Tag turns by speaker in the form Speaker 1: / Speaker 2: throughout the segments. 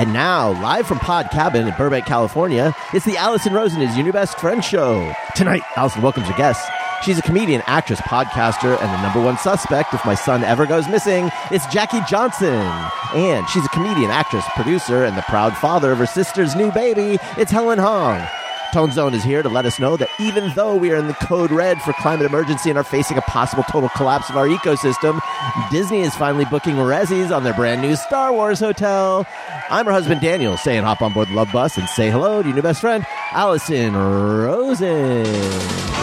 Speaker 1: And now, live from Pod Cabin in Burbank, California, it's the Allison Rosen is Your New Best Friend show. Tonight, Allison welcomes her guests. She's a comedian, actress, podcaster, and the number one suspect if my son ever goes missing. It's Jackie Johnson. And she's a comedian, actress, producer, and the proud father of her sister's new baby. It's Helen Hong. Tone Zone is here to let us know that even though we are in the code red for climate emergency and are facing a possible total collapse of our ecosystem, Disney is finally booking resis on their brand new Star Wars hotel. I'm her husband Daniel, saying hop on board the Love Bus and say hello to your new best friend, Allison Rosen.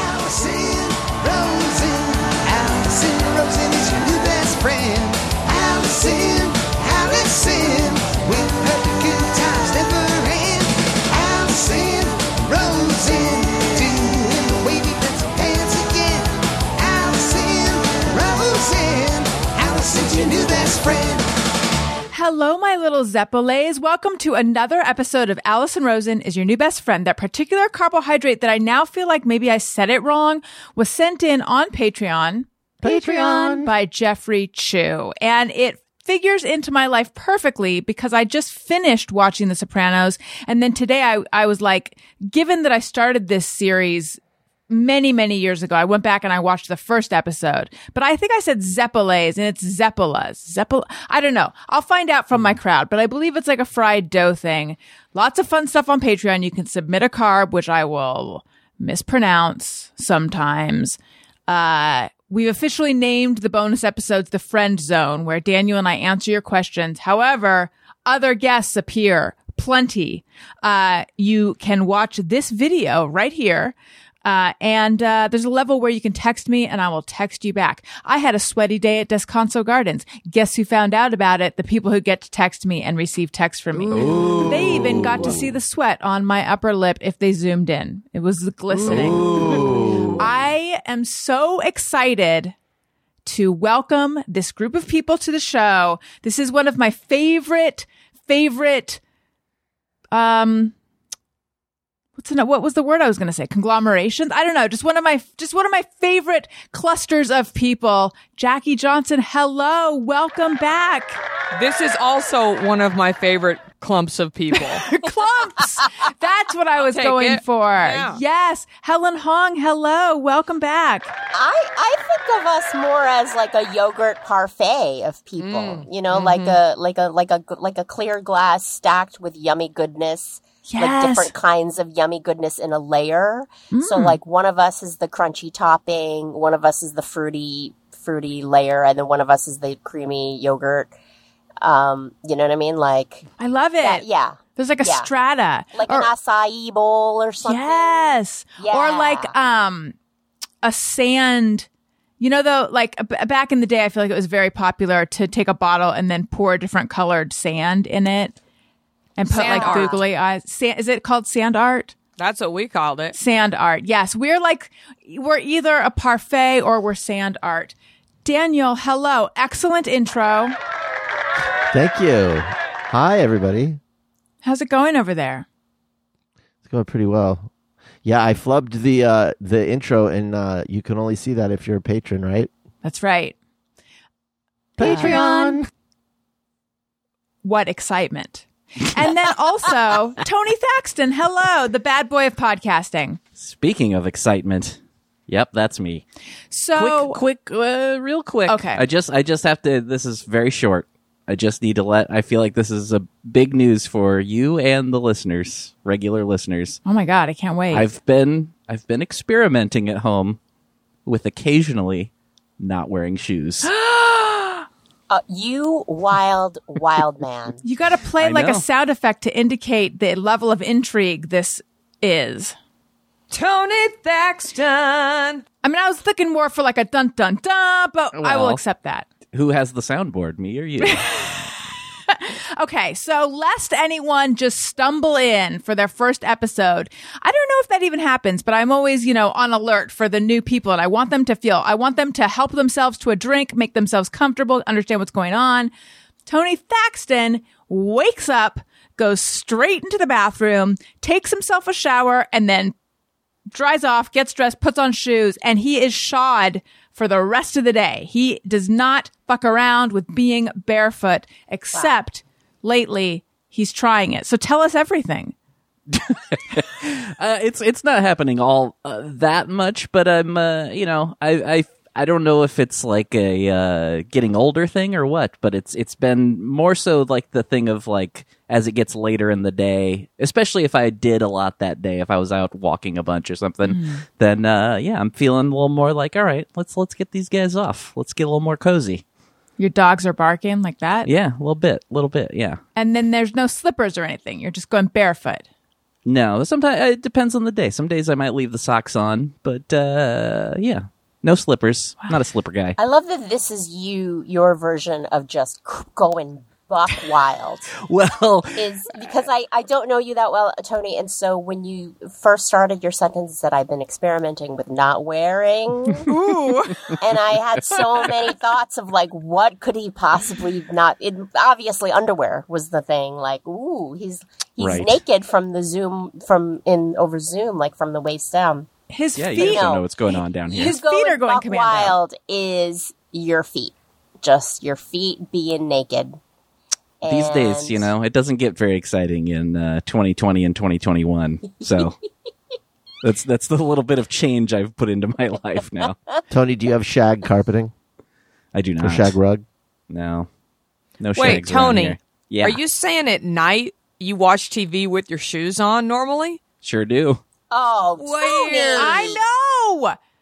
Speaker 2: Friend.
Speaker 3: Hello, my little Zeppolays. Welcome to another episode of Allison Rosen is your new best friend. That particular carbohydrate that I now feel like maybe I said it wrong was sent in on Patreon.
Speaker 1: Patreon.
Speaker 3: by Jeffrey Chu. And it figures into my life perfectly because I just finished watching The Sopranos. And then today I, I was like, given that I started this series many, many years ago. I went back and I watched the first episode, but I think I said Zeppolays and it's Zeppelas. Zeppel, I don't know. I'll find out from my crowd, but I believe it's like a fried dough thing. Lots of fun stuff on Patreon. You can submit a carb, which I will mispronounce sometimes. Uh, we've officially named the bonus episodes the friend zone where Daniel and I answer your questions. However, other guests appear plenty. Uh, you can watch this video right here. Uh, and uh, there's a level where you can text me and I will text you back. I had a sweaty day at Descanso Gardens. Guess who found out about it? The people who get to text me and receive text from me. They even got to see the sweat on my upper lip if they zoomed in. It was glistening. I am so excited to welcome this group of people to the show. This is one of my favorite, favorite, um, what's the, what was the word I was going to say? Conglomerations? I don't know. Just one of my, just one of my favorite clusters of people. Jackie Johnson. Hello. Welcome back.
Speaker 4: This is also one of my favorite clumps of people.
Speaker 3: Clumps. That's what I was
Speaker 4: take
Speaker 3: going
Speaker 4: it.
Speaker 3: for.
Speaker 4: Yeah.
Speaker 3: Yes. Helen Hong. Hello. Welcome back.
Speaker 5: I, I think of us more as like a yogurt parfait of people,
Speaker 3: Mm.
Speaker 5: you know, like a like a like a like a clear glass stacked with yummy goodness, like different kinds of yummy goodness in a layer.
Speaker 3: Mm.
Speaker 5: So like one of us is the crunchy topping, one of us is the fruity fruity layer, and then one of us is the creamy yogurt. Um, you know what I mean? Like
Speaker 3: I love it.
Speaker 5: that, yeah,
Speaker 3: There's like a
Speaker 5: Yeah.
Speaker 3: strata.
Speaker 5: like
Speaker 3: Or-
Speaker 5: an acai bowl or something.
Speaker 3: Yes. Or like um a sand you know though like b- back in the day I feel like it was very popular to take a bottle and then pour different colored sand in it and put
Speaker 4: Sand
Speaker 3: like
Speaker 4: art.
Speaker 3: googly eyes. Sand, is it called sand art?
Speaker 4: That's what we called it.
Speaker 3: Sand art. Yes, we're like we're either a parfait or we're sand art. Daniel, hello. Excellent intro.
Speaker 1: Thank you. Hi, everybody.
Speaker 3: How's it going over there?
Speaker 1: It's going pretty well. Yeah, I flubbed the uh, the intro, and uh, you can only see that if you're a patron, right?
Speaker 3: That's right.
Speaker 1: Patreon.
Speaker 3: What excitement. And then also Tony Thaxton, hello, the bad boy of podcasting.
Speaker 6: Speaking of excitement, yep, that's me.
Speaker 3: So
Speaker 6: quick, quick, uh, real quick.
Speaker 3: Okay.
Speaker 6: I just, I just have to. This is very short. I just need to let. I feel like this is a big news for you and the listeners, regular listeners.
Speaker 3: Oh my god, I can't wait.
Speaker 6: I've been, I've been experimenting at home with occasionally not wearing shoes.
Speaker 5: Uh, you wild wild man.
Speaker 3: you got to play
Speaker 6: I
Speaker 3: like a sound effect to indicate the level of intrigue this is.
Speaker 4: Tony Thaxton.
Speaker 3: I mean, I was looking more for like a dun dun dun, but I will accept that.
Speaker 6: Who has the soundboard, me or you?
Speaker 3: Okay, so lest anyone just stumble in for their first episode, I don't know if that even happens, but I'm always, you know, on alert for the new people and I want them to feel, I want them to help themselves to a drink, make themselves comfortable, understand what's going on. Tony Thaxton wakes up, goes straight into the bathroom, takes himself a shower, and then dries off, gets dressed, puts on shoes, and he is shod for the rest of the day. He does not fuck around with being barefoot, except lately he's trying it. So tell us everything.
Speaker 6: Uh, it's it's not happening all uh, that much, but I'm uh, you know I I I don't know if it's like a uh, getting older thing or what, but it's it's been more so like the thing of like as it gets later in the day, especially if I did a lot that day, if I was out walking a bunch or something, then uh, yeah, I'm feeling a little more like all right, let's let's get these guys off, let's get a little more cozy.
Speaker 3: Your dogs are barking like that.
Speaker 6: Yeah, a little bit, a little bit, yeah.
Speaker 3: And then there's no slippers or anything. You're just going barefoot.
Speaker 6: No, sometimes it depends on the day. Some days I might leave the socks on, but uh, yeah, no slippers. Not a slipper guy.
Speaker 5: I love that this is you, your version of just going buck wild.
Speaker 6: Well,
Speaker 5: Is because I, I don't know you that well, Tony, and so when you first started your sentence that I've been experimenting with not wearing,
Speaker 3: Ooh.
Speaker 5: and I had so many thoughts of like, what could he possibly not? It, obviously, underwear was the thing. Like, ooh, he's he's
Speaker 6: Right.
Speaker 5: naked from the Zoom from in over Zoom, like from the waist down.
Speaker 3: His
Speaker 6: yeah, you
Speaker 3: feet.
Speaker 6: guys don't know what's going on down here.
Speaker 3: His
Speaker 5: You
Speaker 3: feet are going
Speaker 5: buck
Speaker 3: commando.
Speaker 5: wild is your feet, just your feet being naked.
Speaker 6: These days, you know, it doesn't get very exciting in uh, 2020 and 2021. So that's that's the little bit of change I've put into my life now.
Speaker 1: Tony, do you have shag carpeting
Speaker 6: I do
Speaker 1: or
Speaker 6: not.
Speaker 1: shag rug?
Speaker 6: No, no.
Speaker 4: Wait,
Speaker 6: shags around
Speaker 4: Tony,
Speaker 6: here. Yeah,
Speaker 4: Are you saying at night you watch TV with your shoes on normally?
Speaker 6: sure do.
Speaker 5: Oh,
Speaker 4: Weird.
Speaker 5: Tony,
Speaker 3: I know.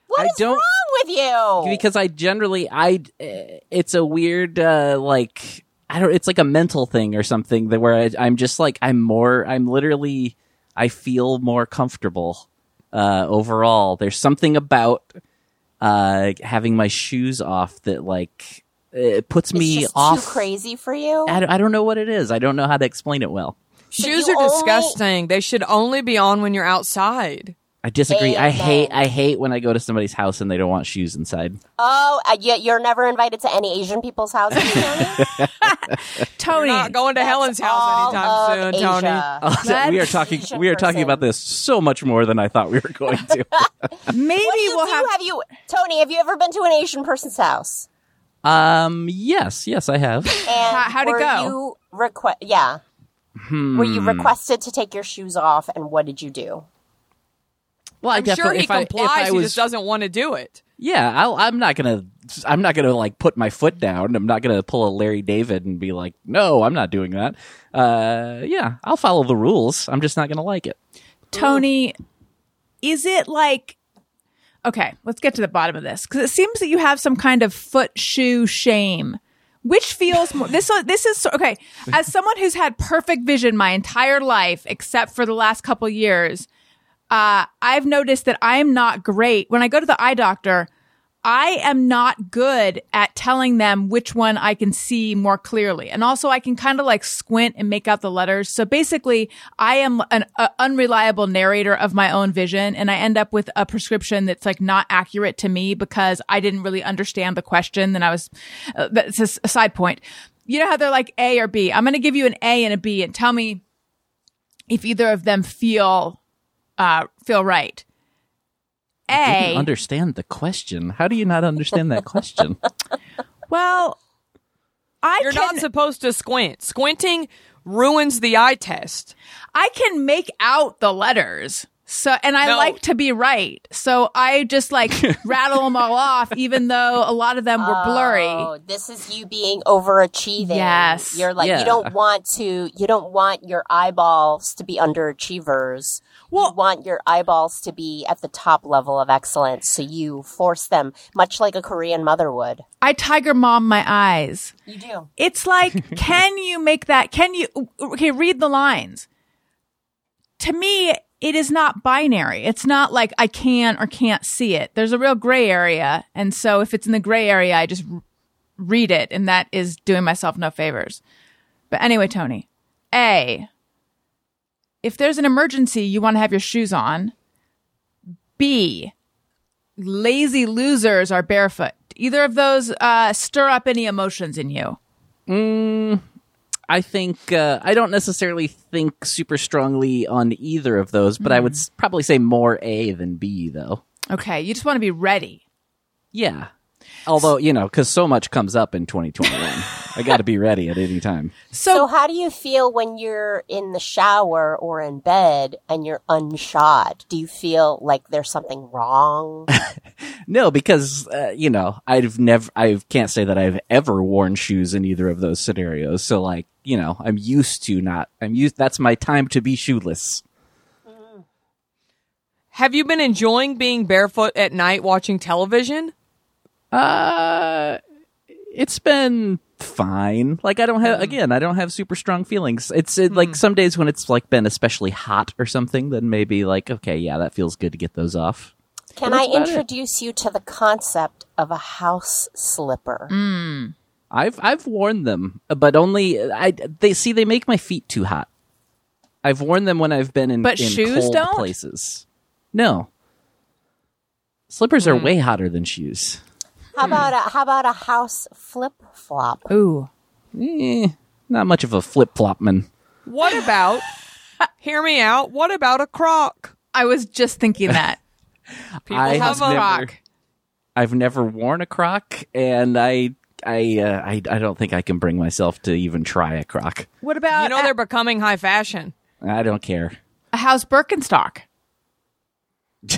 Speaker 5: What
Speaker 6: I
Speaker 5: is
Speaker 6: don't-
Speaker 5: wrong with you?
Speaker 6: because I generally I uh, it's a weird uh, like I don't it's like a mental thing or something that where I, I'm just like I'm more I'm literally I feel more comfortable uh, overall. There's something about uh, having my shoes off that like it puts
Speaker 5: it's
Speaker 6: me
Speaker 5: just
Speaker 6: off.
Speaker 5: too crazy for you.
Speaker 6: I, I don't know what it is. I don't know how to explain it well.
Speaker 4: Shoes
Speaker 5: you
Speaker 4: are
Speaker 5: only-
Speaker 4: disgusting. They should only be on when you're outside.
Speaker 6: I disagree. I hate I hate when I go to somebody's house and they don't want shoes inside.
Speaker 5: Oh, uh, you, you're never invited to any Asian people's houses, Tony?
Speaker 3: Tony.
Speaker 4: You're not going to Helen's house anytime
Speaker 5: of
Speaker 4: soon, Tony.
Speaker 5: Asia.
Speaker 6: we are talking
Speaker 5: Asian
Speaker 6: we are talking
Speaker 5: person.
Speaker 6: about this so much more than I thought we were going to.
Speaker 3: Maybe
Speaker 5: What do you
Speaker 3: we'll
Speaker 5: do?
Speaker 3: have.
Speaker 5: Have you, Tony? Have you ever been to an Asian person's house?
Speaker 6: Um. Yes. Yes, I have.
Speaker 5: And
Speaker 3: How- how'd it go?
Speaker 5: You requ- yeah.
Speaker 6: Hmm.
Speaker 5: Were you requested to take your shoes off, and what did you do?
Speaker 6: Well, I
Speaker 4: I'm sure he
Speaker 6: if I, if
Speaker 4: complies.
Speaker 6: I
Speaker 4: he just doesn't want to do it.
Speaker 6: yeah, I'll, I'm not gonna. I'm not gonna like put my foot down. I'm not gonna pull a Larry David and be like, no, I'm not doing that. Uh. Yeah, I'll follow the rules. I'm just not gonna like it.
Speaker 3: Tony, is it like okay, let's get to the bottom of this because it seems that you have some kind of foot shoe shame. Which feels more this this is okay. As someone who's had perfect vision my entire life except for the last couple years uh I've noticed that I am not great. When I go to the eye doctor I am not good at telling them which one I can see more clearly. And also I can kind of like squint and make out the letters. So basically I am an a unreliable narrator of my own vision and I end up with a prescription that's like not accurate to me because I didn't really understand the question. Then I was, uh, that's a side point. You know how they're like A or B? I'm going to give you an A and a B and tell me if either of them feel, uh, feel right. A.
Speaker 6: Didn't understand the question. How do you not understand that question?
Speaker 3: Well, I
Speaker 4: You're
Speaker 3: can
Speaker 4: not supposed to squint. Squinting ruins the eye test.
Speaker 3: I can make out the letters. So and I
Speaker 4: No.
Speaker 3: like to be right. So I just like rattle them all off even though a lot of them were blurry.
Speaker 5: Oh, this is you being overachieving.
Speaker 3: Yes.
Speaker 5: You're like
Speaker 6: Yeah.
Speaker 5: you don't want to you don't want your eyeballs to be underachievers.
Speaker 3: Well-
Speaker 5: you want your eyeballs to be at the top level of excellence, so you force them, much like a Korean mother would.
Speaker 3: I tiger mom my eyes.
Speaker 5: You do.
Speaker 3: It's like can you make that can you okay read the lines. To me it is not binary. It's not like I can or can't see it. There's a real gray area. And so if it's in the gray area, I just read it. And that is doing myself no favors. But anyway, Tony, A, if there's an emergency, you want to have your shoes on. B, lazy losers are barefoot. Either of those uh, stir up any emotions in you.
Speaker 6: I think uh, I don't necessarily think super strongly on either of those, but I would probably say more A than B, though.
Speaker 3: Okay, you just want to be ready.
Speaker 6: Yeah. Although you know, because so much comes up in 2021. I got to be ready at any time.
Speaker 5: So,
Speaker 3: So,
Speaker 5: how do you feel when you're in the shower or in bed and you're unshod? Do you feel like there's something wrong?
Speaker 6: No, because uh, you know I've never, I can't say that I've ever worn shoes in either of those scenarios. So like, you know, I'm used to not. I'm used. That's my time to be shoeless.
Speaker 4: Have you been enjoying being barefoot at night watching television?
Speaker 6: Uh, it's been fine. Like I don't have again, I don't have super strong feelings. It's it, like hmm. some days when it's like been especially hot or something, then maybe like okay, yeah, that feels good to get those off.
Speaker 5: Can I
Speaker 6: that's about it.
Speaker 5: introduce you to the concept of a house slipper? Hmm.
Speaker 6: I've I've worn them, but only I they see they make my feet too hot. I've worn them when I've been in,
Speaker 3: But
Speaker 6: in
Speaker 3: shoes
Speaker 6: cold
Speaker 3: don't?
Speaker 6: places. No. Slippers are hmm. way hotter than shoes.
Speaker 5: How about a how about a house flip flop?
Speaker 3: ooh,
Speaker 6: Eh, not much of a flip flopman.
Speaker 4: What about, hear me out, what about a croc?
Speaker 3: I was just thinking that.
Speaker 4: People
Speaker 6: I
Speaker 4: have
Speaker 6: have
Speaker 4: a
Speaker 6: never-
Speaker 3: Croc.
Speaker 6: I've never worn a croc, and I I uh, I I don't think I can bring myself to even try a croc.
Speaker 3: What about
Speaker 4: You know
Speaker 3: a,
Speaker 4: they're becoming high fashion.
Speaker 6: I don't care.
Speaker 3: a house Birkenstock?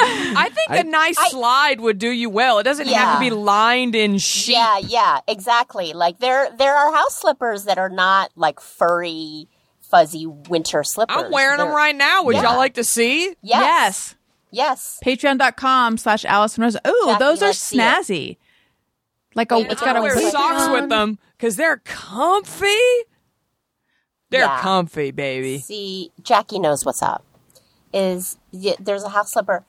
Speaker 4: I think a nice
Speaker 5: I-
Speaker 4: slide would do you well. It doesn't have to be lined in sheep.
Speaker 5: Yeah, yeah, exactly. Like there there are house slippers that are not like furry, fuzzy winter slippers.
Speaker 4: I'm wearing them
Speaker 5: They're-
Speaker 4: right now. Would
Speaker 5: Yeah.
Speaker 4: y'all like to see?
Speaker 5: Yes.
Speaker 3: Yes.
Speaker 5: Yes.
Speaker 3: Patreon.com slash Allison Rosen. Ooh,
Speaker 5: Jackie,
Speaker 3: those are
Speaker 5: let's see it.
Speaker 3: snazzy. Like a,
Speaker 5: Yeah,
Speaker 3: it's got a
Speaker 4: I wear
Speaker 5: Patreon.
Speaker 4: socks with them because they're comfy. They're
Speaker 5: Yeah.
Speaker 4: comfy, baby.
Speaker 5: See, Jackie knows what's up. Is y- there's a house slipper,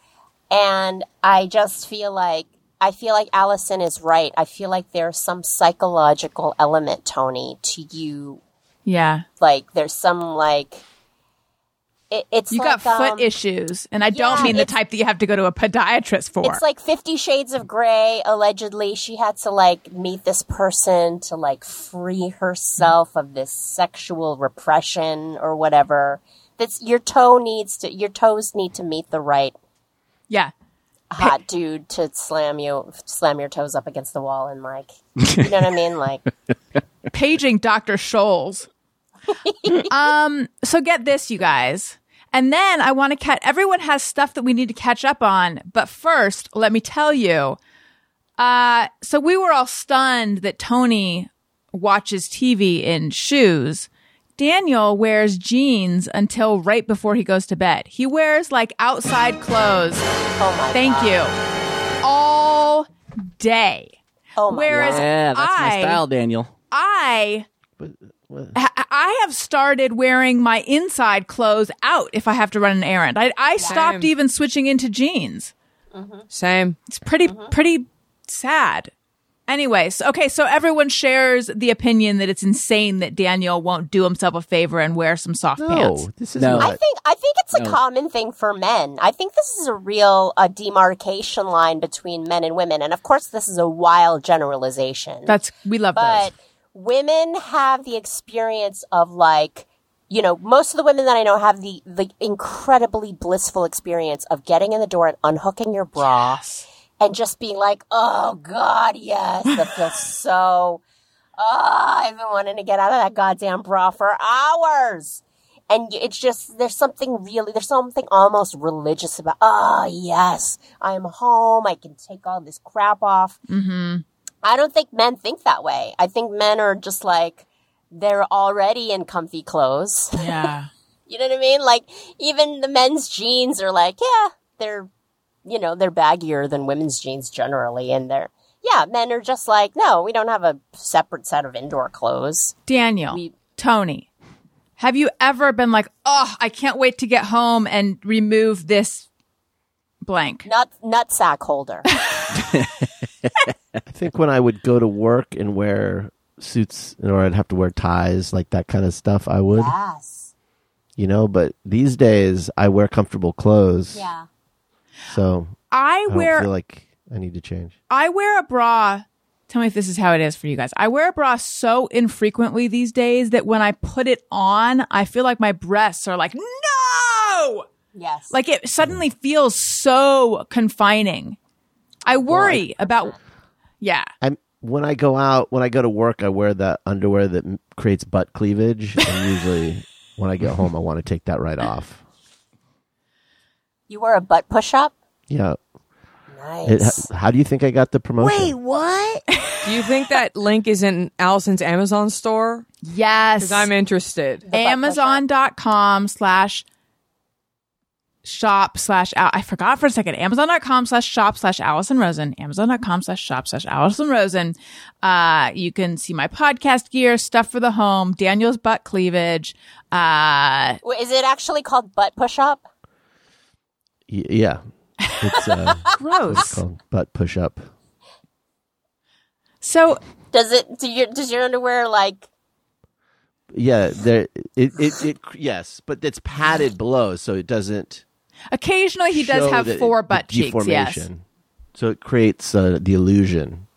Speaker 5: and I just feel like I feel like Allison is right. I feel like there's some psychological element, Tony, to you.
Speaker 3: Yeah.
Speaker 5: Like there's some like it, it's
Speaker 3: You
Speaker 5: like,
Speaker 3: got foot
Speaker 5: um,
Speaker 3: issues, and I don't mean the type that you have to go to a podiatrist for.
Speaker 5: It's like Fifty Shades of Grey. Allegedly, she had to like meet this person to like free herself of this sexual repression or whatever. That's your toe needs to. Your toes need to meet the right
Speaker 3: yeah.
Speaker 5: hot dude to slam you, slam your toes up against the wall and like, you know what I mean? Like,
Speaker 3: Paging Dr. Scholl's. um, so get this, you guys. And then I want to catch, everyone has stuff that we need to catch up on. But first, let me tell you. Uh, so we were all stunned that Tony watches TV in shoes. Daniel wears jeans until right before he goes to bed. He wears like outside clothes.
Speaker 5: oh my,
Speaker 3: Thank you. All day.
Speaker 5: oh my,
Speaker 3: Whereas
Speaker 5: God.
Speaker 6: Yeah, that's my
Speaker 3: I-
Speaker 6: style, Daniel.
Speaker 3: I I I have started wearing my inside clothes out if I have to run an errand. I I stopped
Speaker 4: Same.
Speaker 3: even switching into jeans. Mm-hmm.
Speaker 4: Same.
Speaker 3: It's pretty mm-hmm. pretty sad. Anyways, okay, so everyone shares the opinion that it's insane that Daniel won't do himself a favor and wear some soft pants.
Speaker 1: No, this is
Speaker 6: No.
Speaker 1: what
Speaker 5: I think I think it's a
Speaker 6: No.
Speaker 5: common thing for men. I think this is a real uh, demarcation line between men and women, and of course, this is a wild generalization.
Speaker 3: That's we love
Speaker 5: but
Speaker 3: those.
Speaker 5: women have the experience of like you know most of the women that i know have the the incredibly blissful experience of getting in the door and unhooking your bra and just being like oh god yes that feels so oh i've been wanting to get out of that goddamn bra for hours and it's just there's something really there's something almost religious about oh yes i'm home i can take all this crap off Mm-hmm. I don't think men think that way. I think men are just like they're already in comfy clothes.
Speaker 3: Yeah.
Speaker 5: you know what I mean? Like even the men's jeans are like, yeah, they're you know, they're baggier than women's jeans generally and they're yeah, men are just like, no, we don't have a separate set of indoor clothes.
Speaker 3: Daniel,
Speaker 5: We-
Speaker 3: Tony, have you ever been like, "Oh, I can't wait to get home and remove this blank"?
Speaker 5: Nut nut sack holder.
Speaker 1: I think when I would go to work and wear suits, or I'd have to wear ties, like that kind of stuff, I would,
Speaker 5: yes.
Speaker 1: you know. But these days, I wear comfortable clothes,
Speaker 5: Yeah.
Speaker 1: So
Speaker 3: I
Speaker 1: I don't
Speaker 3: wear
Speaker 1: feel like I need to change.
Speaker 3: I wear a bra. Tell me if this is how it is for you guys. I wear a bra so infrequently these days that when I put it on, I feel like my breasts are like, no!
Speaker 5: Yes.
Speaker 3: Like it suddenly feels so confining. I worry about, yeah.
Speaker 1: I'm when I go out, when I go to work, I wear that underwear that creates butt cleavage, and usually when I get home, I want to take that right off.
Speaker 5: You were a butt push up?
Speaker 1: Yeah.
Speaker 5: Nice.
Speaker 1: It, how do you think I got the promotion?
Speaker 5: Wait, what?
Speaker 4: Do you think that link is in Allison's Amazon store?
Speaker 3: Yes.
Speaker 4: Because I'm interested.
Speaker 3: Amazon.com slash shop slash Al- I forgot for a second. Amazon.com slash shop slash Allison Rosen. Amazon.com slash shop slash Allison Rosen. Uh, you can see my podcast gear, stuff for the home, Daniel's butt cleavage. Uh,
Speaker 5: Wait, Is it actually called butt push up?
Speaker 1: Y- yeah. It's, uh, it's
Speaker 3: gross.
Speaker 1: called butt push up.
Speaker 3: So
Speaker 5: Does it? Do your does your underwear like?
Speaker 1: Yeah, there. It, it, it, yes, but it's padded below, so it doesn't.
Speaker 3: occasionally he does have
Speaker 1: the-
Speaker 3: four
Speaker 1: the
Speaker 3: butt cheeks. Yes.
Speaker 1: So it creates uh, the illusion.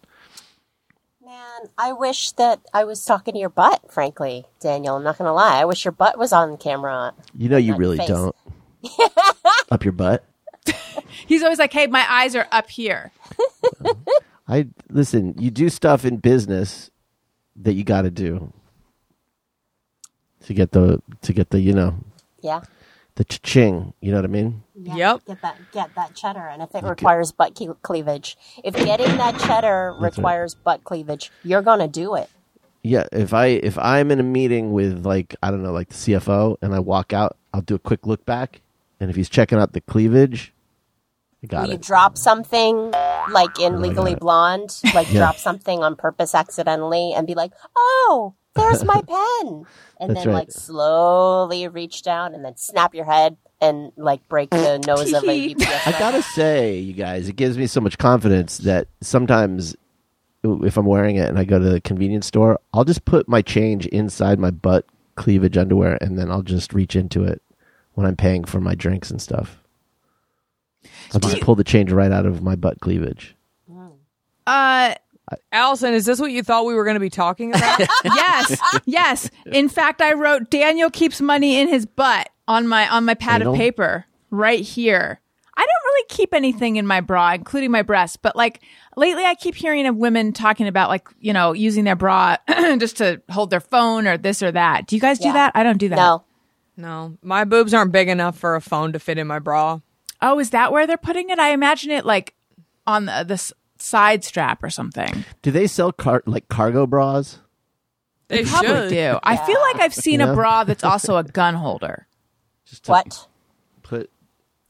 Speaker 5: Man, I wish that I was talking to your butt. Frankly, Daniel, I'm not gonna lie. I wish your butt was on camera.
Speaker 1: You know, you really
Speaker 5: face.
Speaker 1: don't. Up your butt.
Speaker 3: He's always like, hey, my eyes are up here.
Speaker 1: I listen. You do stuff in business that you got to do to get the to get the you know
Speaker 5: Yeah.
Speaker 1: the ching. You know what I mean?
Speaker 5: Yeah,
Speaker 4: Yep.
Speaker 5: Get that, get that cheddar, and if it requires butt cle- cleavage, if getting that cheddar requires butt cleavage, you're gonna do it.
Speaker 1: Yeah. If I if I'm in a meeting with like I don't know like the CFO and I walk out, I'll do a quick look back, and if he's checking out the cleavage, I got
Speaker 5: you
Speaker 1: it.
Speaker 5: drop something like in oh,
Speaker 1: Legally
Speaker 5: Blonde, like
Speaker 1: Yeah.
Speaker 5: drop something on purpose accidentally, and be like, "Oh, there's my pen," and
Speaker 1: That's
Speaker 5: then
Speaker 1: right.
Speaker 5: like slowly reach down and then snap your head and like break the nose of a UPS.
Speaker 1: I gotta say, you guys, it gives me so much confidence that sometimes if I'm wearing it and I go to the convenience store, I'll just put my change inside my butt cleavage underwear and then I'll just reach into it when I'm paying for my drinks and stuff. I'll just pull the change right out of my butt cleavage.
Speaker 3: Uh,
Speaker 4: Allison, is this what you thought we were going to be talking about?
Speaker 3: yes, yes. In fact, I wrote Daniel keeps money in his butt on my on my pad
Speaker 1: Anal?
Speaker 3: of paper right here. I don't really keep anything in my bra, including my breasts, but like lately I keep hearing of women talking about like, you know, using their bra just to hold their phone or this or that. Do you guys do
Speaker 5: Yeah.
Speaker 3: that? I don't do that.
Speaker 5: No,
Speaker 4: no, my boobs aren't big enough for a phone to fit in my bra.
Speaker 3: Oh, is that where they're putting it? I imagine it like on the, the side strap or something.
Speaker 1: Do they sell car- like cargo bras?
Speaker 4: They
Speaker 3: Probably
Speaker 4: should.
Speaker 3: do. I feel like I've seen
Speaker 1: Yeah.
Speaker 3: a bra that's also a gun holder.
Speaker 1: Just to
Speaker 5: what?
Speaker 1: Put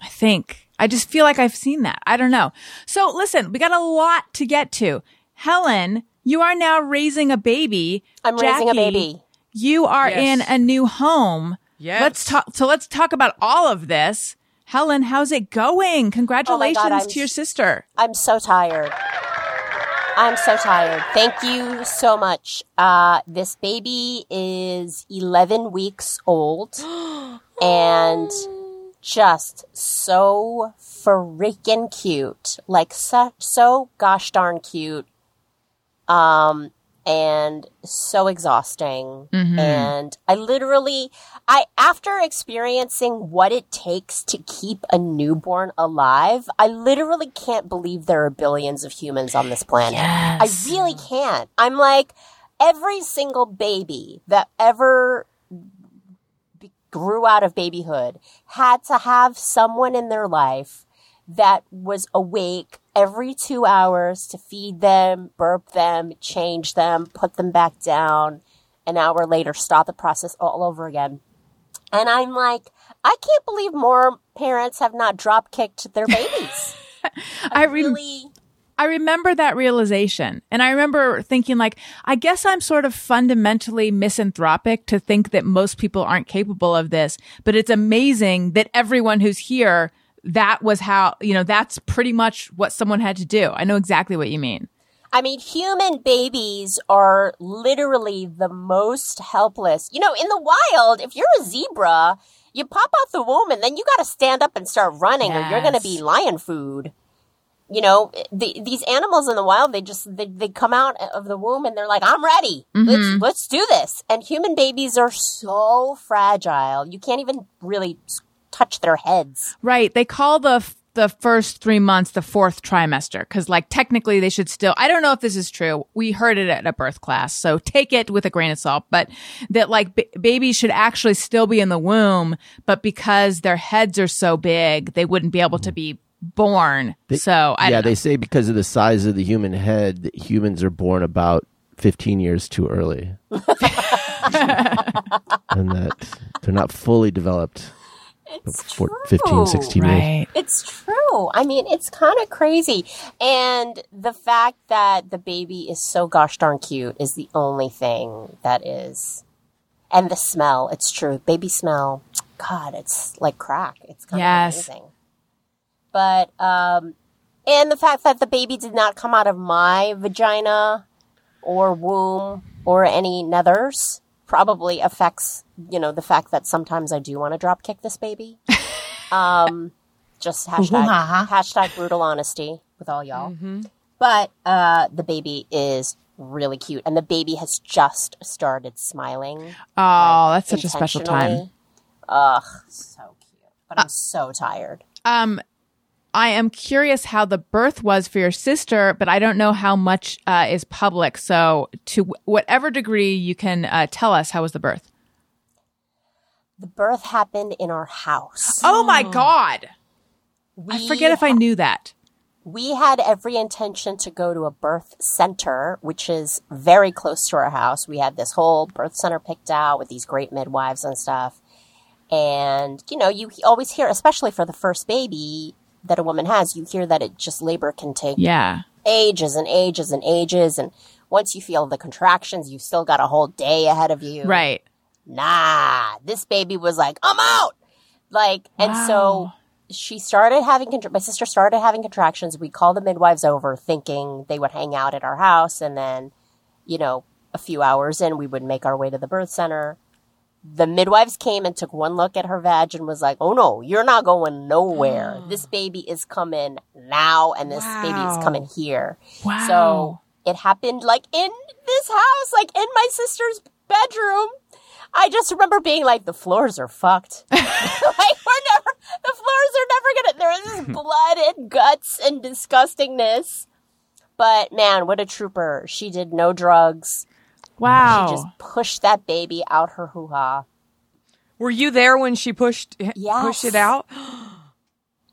Speaker 3: I think. I just feel like I've seen that. I don't know. So listen, we got a lot to get to. Helen, you are now raising a baby.
Speaker 5: I'm raising a baby.
Speaker 3: You are
Speaker 4: Yes.
Speaker 3: in a new home.
Speaker 4: Yes.
Speaker 3: Let's talk. So let's talk about all of this. Helen, how's it going? Congratulations
Speaker 5: I'm-
Speaker 3: to your sister.
Speaker 5: I'm so tired. I'm so tired. Thank you so much. Uh, this baby is 11 weeks old and just so freaking cute. Like so, so gosh darn cute. Um, and so exhausting. Mm-hmm. And I literally, I, after experiencing what it takes to keep a newborn alive, I literally can't believe there are billions of humans on this planet. I really can't. I'm like, every single baby that ever be- grew out of babyhood had to have someone in their life that was awake every two hours to feed them, burp them, change them, put them back down. An hour later, start the process all over again. And I'm like, I can't believe more parents have not drop kicked their babies.
Speaker 3: I re-
Speaker 5: really,
Speaker 3: I remember that realization. And I remember thinking like, I guess I'm sort of fundamentally misanthropic to think that most people aren't capable of this, but it's amazing that everyone who's here, that was how, you know, that's pretty much what someone had to do. I know exactly what you mean.
Speaker 5: I mean, human babies are literally the most helpless. You know, in the wild, if you're a zebra, you pop out the womb and then you got to stand up and start running or you're going to be lion food. You know, the, these animals in the wild, they just, they, they come out of the womb and they're like, I'm ready. Mm-hmm. Let's, let's do this. And human babies are so fragile. You can't even really touch their heads.
Speaker 3: Right. They call the f- the first three months, the fourth trimester, because like technically they should still. I don't know if this is true. We heard it at a birth class, so take it with a grain of salt. But that like b- babies should actually still be in the womb, but because their heads are so big, they wouldn't be able to be born. so I
Speaker 1: yeah,
Speaker 3: don't know.
Speaker 1: they say because of the size of the human head, that humans are born about 15 years too early. and that they're not fully developed.
Speaker 5: It's
Speaker 1: For
Speaker 5: true.
Speaker 1: 15, 16 years.
Speaker 3: right.
Speaker 5: It's true. I mean, it's kind of crazy. And the fact that the baby is so gosh darn cute is the only thing that is. And the smell, it's true. Baby smell, God, it's like crack. It's kind
Speaker 3: Yes.
Speaker 5: of amazing. But, um, and the fact that the baby did not come out of my vagina or womb or any nethers probably affects, you know, the fact that sometimes I do want to drop kick this baby. Um, just hashtag, hashtag brutal honesty with all y'all. But uh, the baby is really cute, and the baby has just started smiling.
Speaker 3: Oh, that's such a special time.
Speaker 5: Ugh, so cute. But I'm so tired.
Speaker 3: Um, I am curious how the birth was for your sister, but I don't know how much uh, is public. So, to wh- whatever degree you can uh, tell us, how was the birth?
Speaker 5: The birth happened in our house.
Speaker 3: Oh my God! I forget if I knew that.
Speaker 5: we had every intention to go to a birth center, which is very close to our house. We had this whole birth center picked out with these great midwives and stuff. And, you know, you always hear, especially for the first baby that a woman has, you hear that it just labor can take
Speaker 3: Yeah.
Speaker 5: ages and ages and ages. And once you feel the contractions, you've still got a whole day ahead of you.
Speaker 3: Right.
Speaker 5: Nah, this baby was like, I'm out. Like, and so she started having my sister started having contractions. We called the midwives over thinking they would hang out at our house and then, you know, a few hours in we would make our way to the birth center. The midwives came and took one look at her vag and was like, "Oh no, you're not going nowhere. Oh. this baby is coming now and this baby is coming here."
Speaker 3: Wow.
Speaker 5: So, it happened like in this house, like in my sister's bedroom. I just remember being like, the floors are fucked. like we're never, the floors are never gonna. There is blood and guts and disgustingness. But man, what a trooper! She did no drugs.
Speaker 3: Wow.
Speaker 5: She just pushed that baby out her hoo ha.
Speaker 4: Were you there when she pushed
Speaker 5: Yes.
Speaker 4: pushed it out?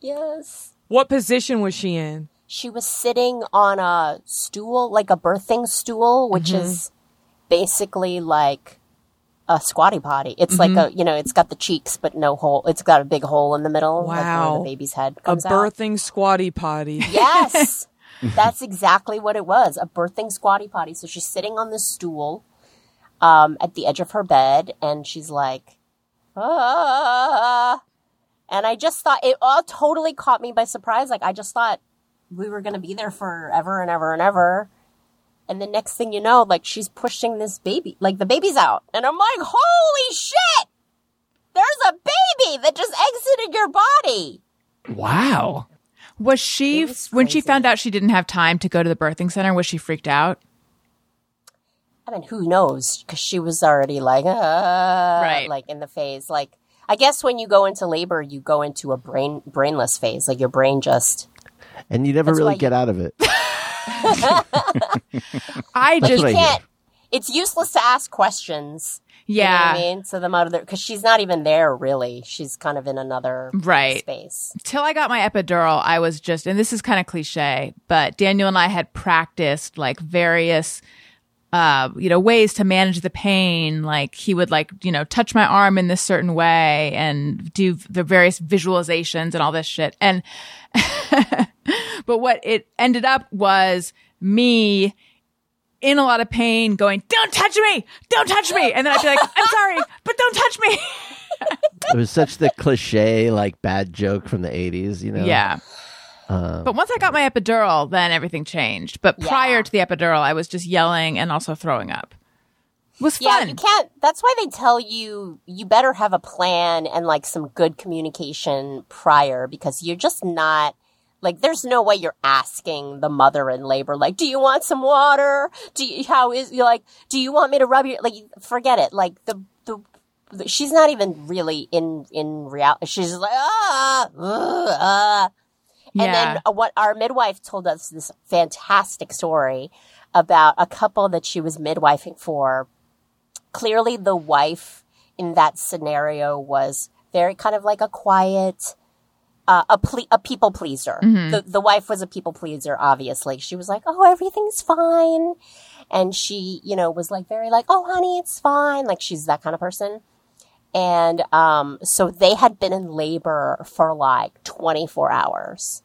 Speaker 5: Yes.
Speaker 4: What position was she in?
Speaker 5: She was sitting on a stool, like a birthing stool, which mm-hmm. is basically like a squatty potty. It's like mm-hmm. a, you know, it's got the cheeks, but no hole. It's got a big hole in the middle, like where
Speaker 4: Wow.
Speaker 5: the baby's head
Speaker 4: A
Speaker 5: comes out.
Speaker 4: birthing squatty potty.
Speaker 5: Yes. That's exactly what it was. A birthing squatty potty. So she's sitting on this stool um, at the edge of her bed and she's like, ah. And I just thought it all totally caught me by surprise. Like, I just thought we were going to be there forever and ever and ever. And the next thing you know, like, she's pushing this baby, like, the baby's out. And I'm like, holy shit! There's a baby that just exited your body.
Speaker 1: Wow.
Speaker 3: Was she
Speaker 5: was
Speaker 3: when she found out she didn't have time to go to the birthing center? Was she freaked out?
Speaker 5: I mean, who knows? Because she was already like, uh,
Speaker 3: Right.
Speaker 5: like in the phase. Like, I guess when you go into labor, you go into a brain brainless phase. Like your brain just.
Speaker 1: And you never
Speaker 5: That's why
Speaker 1: really
Speaker 5: you-
Speaker 1: get out of it.
Speaker 3: I just
Speaker 1: what I hear.
Speaker 5: Can't. It's useless to ask questions. You know what
Speaker 3: yeah.
Speaker 5: I mean, to the mother because she's not even there really. She's kind of in another
Speaker 3: Right.
Speaker 5: space.
Speaker 3: till I got my epidural, I was just, and this is kind of cliche, but Daniel and I had practiced like various, uh, you know, ways to manage the pain. Like he would like, you know, touch my arm in this certain way and do the various visualizations and all this shit. And, but what it ended up was me in a lot of pain going, don't touch me, don't touch me. And then I'd be like, I'm sorry, but don't touch me.
Speaker 1: It was such the cliche, like bad joke from the 80s, you know?
Speaker 3: Yeah.
Speaker 1: Um,
Speaker 3: But once I got my epidural, then everything changed. But prior
Speaker 5: Yeah.
Speaker 3: to the epidural, I was just yelling and also throwing up. It was
Speaker 5: Yeah, you can't. That's why they tell you you better have a plan and like some good communication prior because you're just not like there's no way you're asking the mother in labor like, do you want some water? Do you how is you like? Do you want me to rub your like? Forget it. Like the the. the- She's not even really in in reality. She's like ah, ugh, ah. And
Speaker 3: Yeah.
Speaker 5: then uh, what our midwife told us this fantastic story about a couple that she was midwifing for. Clearly, the wife in that scenario was very kind of like a quiet, uh, a ple- a people pleaser. The the wife was a people pleaser. Obviously, she was like, "Oh, everything's fine," and she, you know, was like very like, "Oh, honey, it's fine." Like she's that kind of person. And um, so they had been in labor for like 24 hours.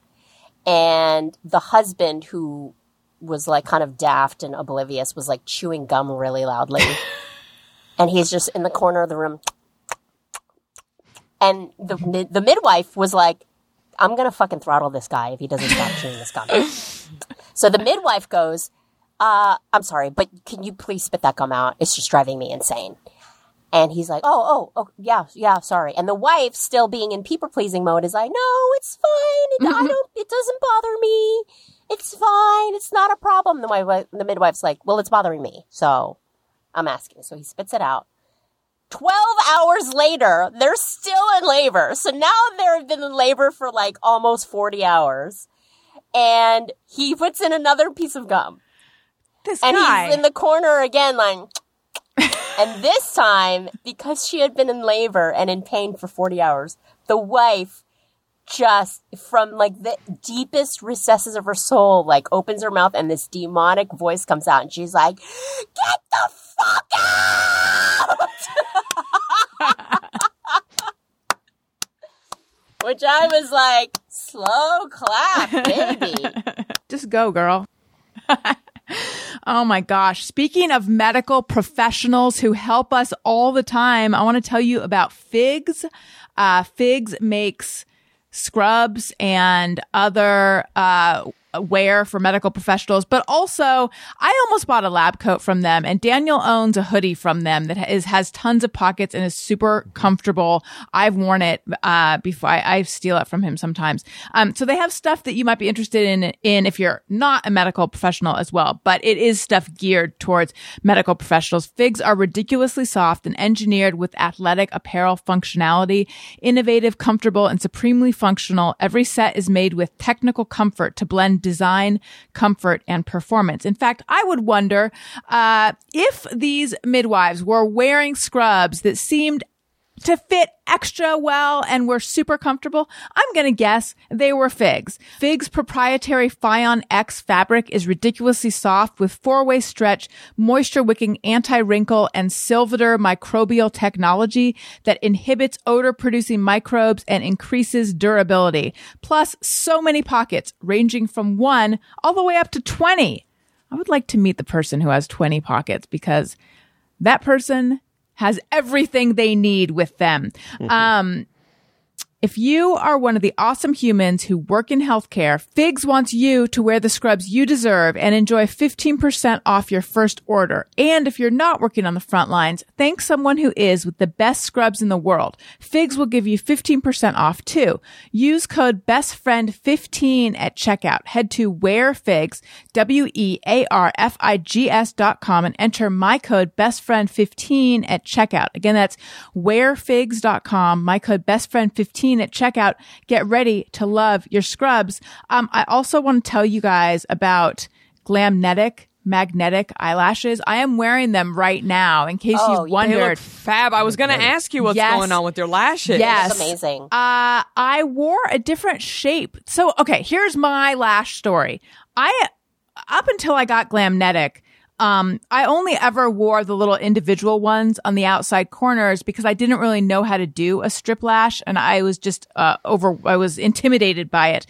Speaker 5: And the husband, who was like kind of daft and oblivious, was like chewing gum really loudly. and he's just in the corner of the room. And the, the midwife was like, I'm to fucking throttle this guy if he doesn't stop chewing this gum. so the midwife goes, uh, I'm sorry, but can you please spit that gum out? It's just driving me insane. And he's like, oh, oh, oh, yeah, yeah, sorry. And the wife, still being in people pleasing mode, is like, no, it's fine. It, I don't, it doesn't bother me. It's fine. It's not a problem. The wife, the midwife's like, well, it's bothering me. So I'm asking. So he spits it out. 12 hours later, they're still in labor. So now they've been in labor for like almost 40 hours. And he puts in another piece of gum
Speaker 3: This
Speaker 5: and
Speaker 3: guy.
Speaker 5: he's in the corner again, like. and this time, because she had been in labor and in pain for 40 hours, the wife just from like the deepest recesses of her soul, like opens her mouth and this demonic voice comes out and she's like, get the fuck out! Which I was like, slow clap, baby.
Speaker 3: Just go, girl. oh my gosh. Speaking of medical professionals who help us all the time, I want to tell you about Figs. Uh, Figs makes scrubs and other, uh, wear for medical professionals, but also I almost bought a lab coat from them and Daniel owns a hoodie from them that is, has tons of pockets and is super comfortable. I've worn it, uh, before I, I steal it from him sometimes. Um, so they have stuff that you might be interested in, in if you're not a medical professional as well, but it is stuff geared towards medical professionals. Figs are ridiculously soft and engineered with athletic apparel functionality, innovative, comfortable, and supremely functional. Every set is made with technical comfort to blend design, comfort, and performance. In fact, I would wonder uh, if these midwives were wearing scrubs that seemed to fit extra well and were super comfortable, I'm going to guess they were Figs. Figs proprietary FIONx fabric is ridiculously soft with four-way stretch, moisture wicking anti-wrinkle and Silvadur microbial technology that inhibits odor producing microbes and increases durability. Plus so many pockets ranging from one all the way up to 20. I would like to meet the person who has 20 pockets because that person has everything they need with them. Um, if you are one of the awesome humans who work in healthcare, Figs wants you to wear the scrubs you deserve and enjoy 15% off your first order. And if you're not working on the front lines, thank someone who is with the best scrubs in the world. Figs will give you 15% off too. Use code BESTFRIEND15 at checkout. Head to wearfigs, W-E-A-R-F-I-G-S dot com and enter my code BESTFRIEND15 at checkout. Again, that's wearfigs.com, my code BESTFRIEND15 at checkout. Get ready to love your scrubs. Um, I also want to tell you guys about Glamnetic magnetic eyelashes. I am wearing them right now in case
Speaker 5: Oh,
Speaker 3: you
Speaker 5: they look
Speaker 4: They
Speaker 3: wondered.
Speaker 4: look fab. I was going to ask you what's
Speaker 3: Yes.
Speaker 4: going on with your lashes.
Speaker 3: Yes.
Speaker 5: It's amazing.
Speaker 3: Uh, I wore a different shape. So, okay, here's my lash story. I, up until I got Glamnetic, um, I only ever wore the little individual ones on the outside corners because I didn't really know how to do a strip lash and I was just, uh, over, I was intimidated by it.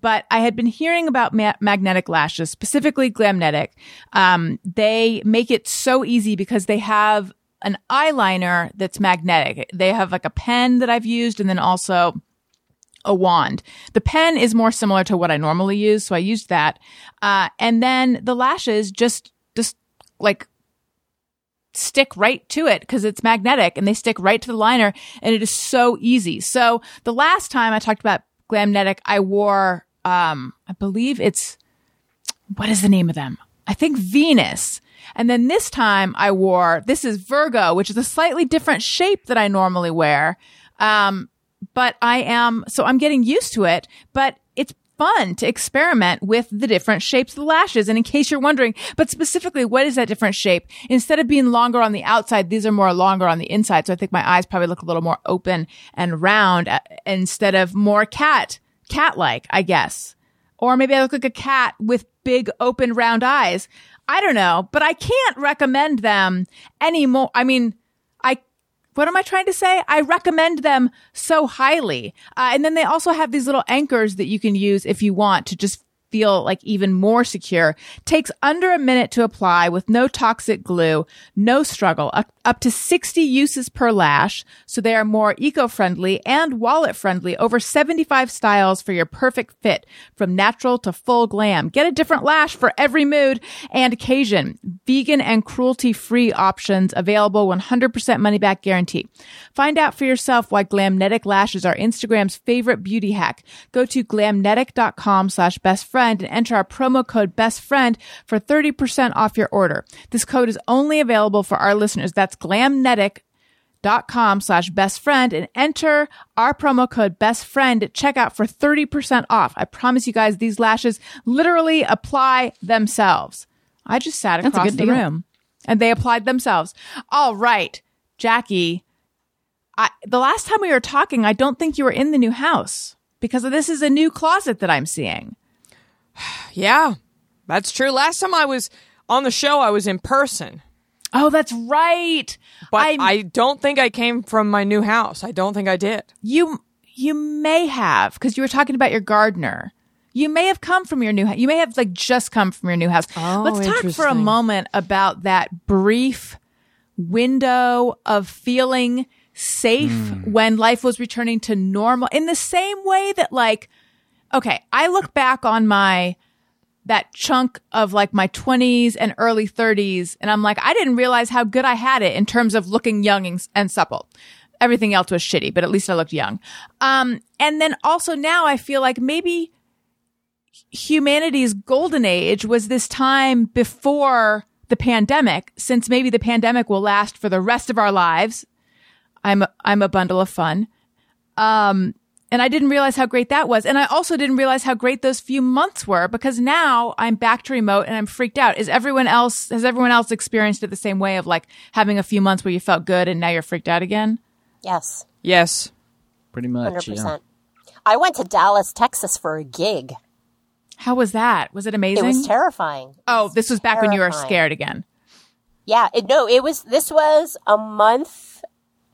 Speaker 3: But I had been hearing about ma- magnetic lashes, specifically Glamnetic. Um, they make it so easy because they have an eyeliner that's magnetic. They have like a pen that I've used and then also a wand. The pen is more similar to what I normally use, so I used that. Uh, and then the lashes just, just like stick right to it because it's magnetic and they stick right to the liner and it is so easy. So the last time I talked about Glamnetic, I wore, um, I believe it's, what is the name of them? I think Venus. And then this time I wore, this is Virgo, which is a slightly different shape that I normally wear. Um, but I am, so I'm getting used to it, but fun to experiment with the different shapes of the lashes. And in case you're wondering, but specifically, what is that different shape? Instead of being longer on the outside, these are more longer on the inside. So I think my eyes probably look a little more open and round uh, instead of more cat, cat-like, I guess. Or maybe I look like a cat with big open round eyes. I don't know, but I can't recommend them anymore. I mean, what am I trying to say? I recommend them so highly. Uh, and then they also have these little anchors that you can use if you want to just feel like even more secure. Takes under a minute to apply with no toxic glue, no struggle, up, up to 60 uses per lash. So they are more eco-friendly and wallet-friendly. Over 75 styles for your perfect fit from natural to full glam. Get a different lash for every mood and occasion. Vegan and cruelty-free options available 100% money back guarantee. Find out for yourself why Glamnetic lashes are Instagram's favorite beauty hack. Go to glamnetic.com slash best friend and enter our promo code best friend for 30% off your order. This code is only available for our listeners. That's glamnetic.com slash best friend and enter our promo code best friend at checkout for 30% off. I promise you guys, these lashes literally apply themselves. I just sat across the
Speaker 6: deal.
Speaker 3: room and they applied themselves. All right, Jackie. I, the last time we were talking, I don't think you were in the new house because this is a new closet that I'm seeing.
Speaker 4: Yeah, that's true. Last time I was on the show, I was in person,
Speaker 3: Oh, that's right.
Speaker 4: but
Speaker 3: I'm-
Speaker 4: I don't think I came from my new house. I don't think I did.
Speaker 3: you you may have because you were talking about your gardener. You may have come from your new house. You may have like just come from your new house.
Speaker 4: Oh,
Speaker 3: Let's talk for a moment about that brief window of feeling safe
Speaker 4: Hmm.
Speaker 3: when life was returning to normal in the same way that like okay, I look back on my that chunk of like my 20s and early 30s and I'm like I didn't realize how good I had it in terms of looking young and, and supple. Everything else was shitty, but at least I looked young. Um and then also now I feel like maybe humanity's golden age was this time before the pandemic since maybe the pandemic will last for the rest of our lives. I'm a, I'm a bundle of fun. Um, and I didn't realize how great that was. And I also didn't realize how great those few months were because now I'm back to remote and I'm freaked out. Is everyone else, has everyone else experienced it the same way of like having a few months where you felt good and now you're freaked out again?
Speaker 5: Yes,
Speaker 4: Yes.
Speaker 6: Pretty much.
Speaker 5: hundred
Speaker 6: Yeah.
Speaker 5: percent. I went to Dallas, Texas for a gig.
Speaker 3: How was that? Was it amazing?
Speaker 5: It was terrifying.
Speaker 3: oh, this was back when you were scared again.
Speaker 5: Yeah, it, no, it was. This was a month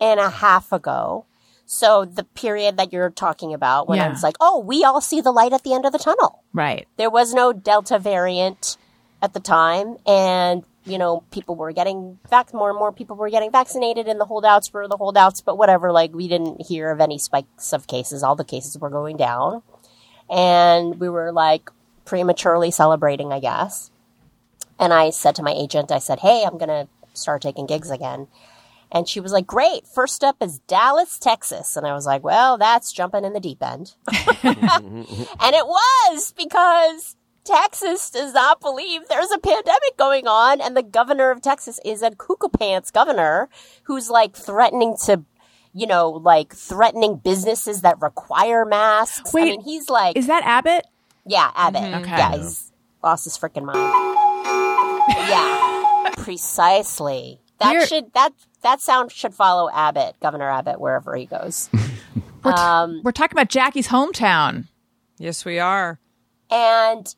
Speaker 5: and a half ago. So the period that you're talking about, when
Speaker 3: Yeah.
Speaker 5: I was like, "Oh, we all see the light at the end of the tunnel."
Speaker 3: Right.
Speaker 5: There was no Delta variant at the time, and you know, people were getting vac- more and more people were getting vaccinated, and the holdouts were the holdouts. But whatever, like we didn't hear of any spikes of cases. All the cases were going down, and we were like prematurely celebrating, I guess. And I said to my agent, I said, "Hey, I'm gonna start taking gigs again." And she was like, "Great! First up is Dallas, Texas." And I was like, "Well, that's jumping in the deep end." and it was because Texas does not believe there's a pandemic going on, and the governor of Texas is a cuckoo pants governor who's like threatening to, you know, like threatening businesses that require masks. I
Speaker 3: Wait,
Speaker 5: mean, he's like,
Speaker 3: Is that Abbott?
Speaker 5: yeah, Abbott. Mm-hmm.
Speaker 3: Okay.
Speaker 5: Yeah, he's lost his freaking mind. yeah, precisely. That
Speaker 3: We're-
Speaker 5: should that that sound should follow Abbott, Governor Abbott, wherever he goes.
Speaker 3: We're, t-
Speaker 5: Um,
Speaker 3: we're talking about Jackie's hometown.
Speaker 4: Yes, we are.
Speaker 5: and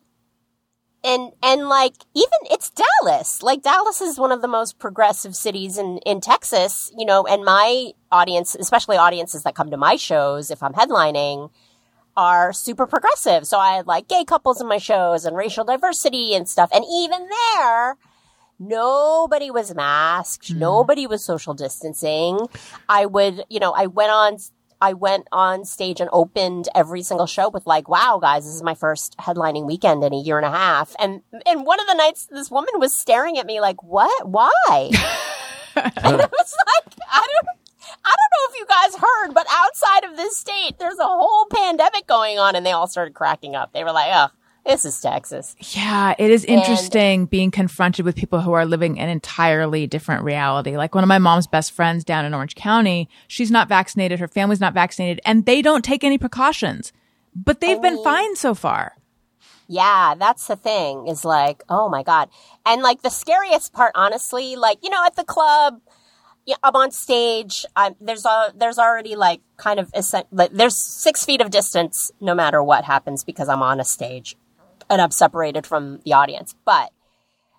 Speaker 5: and and like even it's Dallas. Like Dallas is one of the most progressive cities in in Texas, you know, and my audience, especially audiences that come to my shows if I'm headlining, are super progressive. So I had like gay couples in my shows and racial diversity and stuff. And even there, nobody was masked. Hmm. Nobody was social distancing. I would, you know, I went on, I went on stage and opened every single show with like, wow, guys, this is my first headlining weekend in a year and a half. And, and one of the nights, this woman was staring at me like, what? Why? and I was like, I don't, I don't know if you guys heard, but outside of this state, there's a whole pandemic going on, and they all started cracking up. They were like, "Oh, this is Texas."
Speaker 3: Yeah, it is interesting being confronted with people who are living an entirely different reality. Like one of my mom's best friends down in Orange County, she's not vaccinated, her family's not vaccinated, and they don't take any precautions. but they've
Speaker 5: I
Speaker 3: been
Speaker 5: mean-
Speaker 3: fine so far.
Speaker 5: Yeah, that's the thing is like, oh my God. And like the scariest part, honestly, like, you know, at the club, yeah, I'm on stage. I'm, there's a, there's already like kind of, like, there's six feet of distance no matter what happens because I'm on a stage and I'm separated from the audience. But,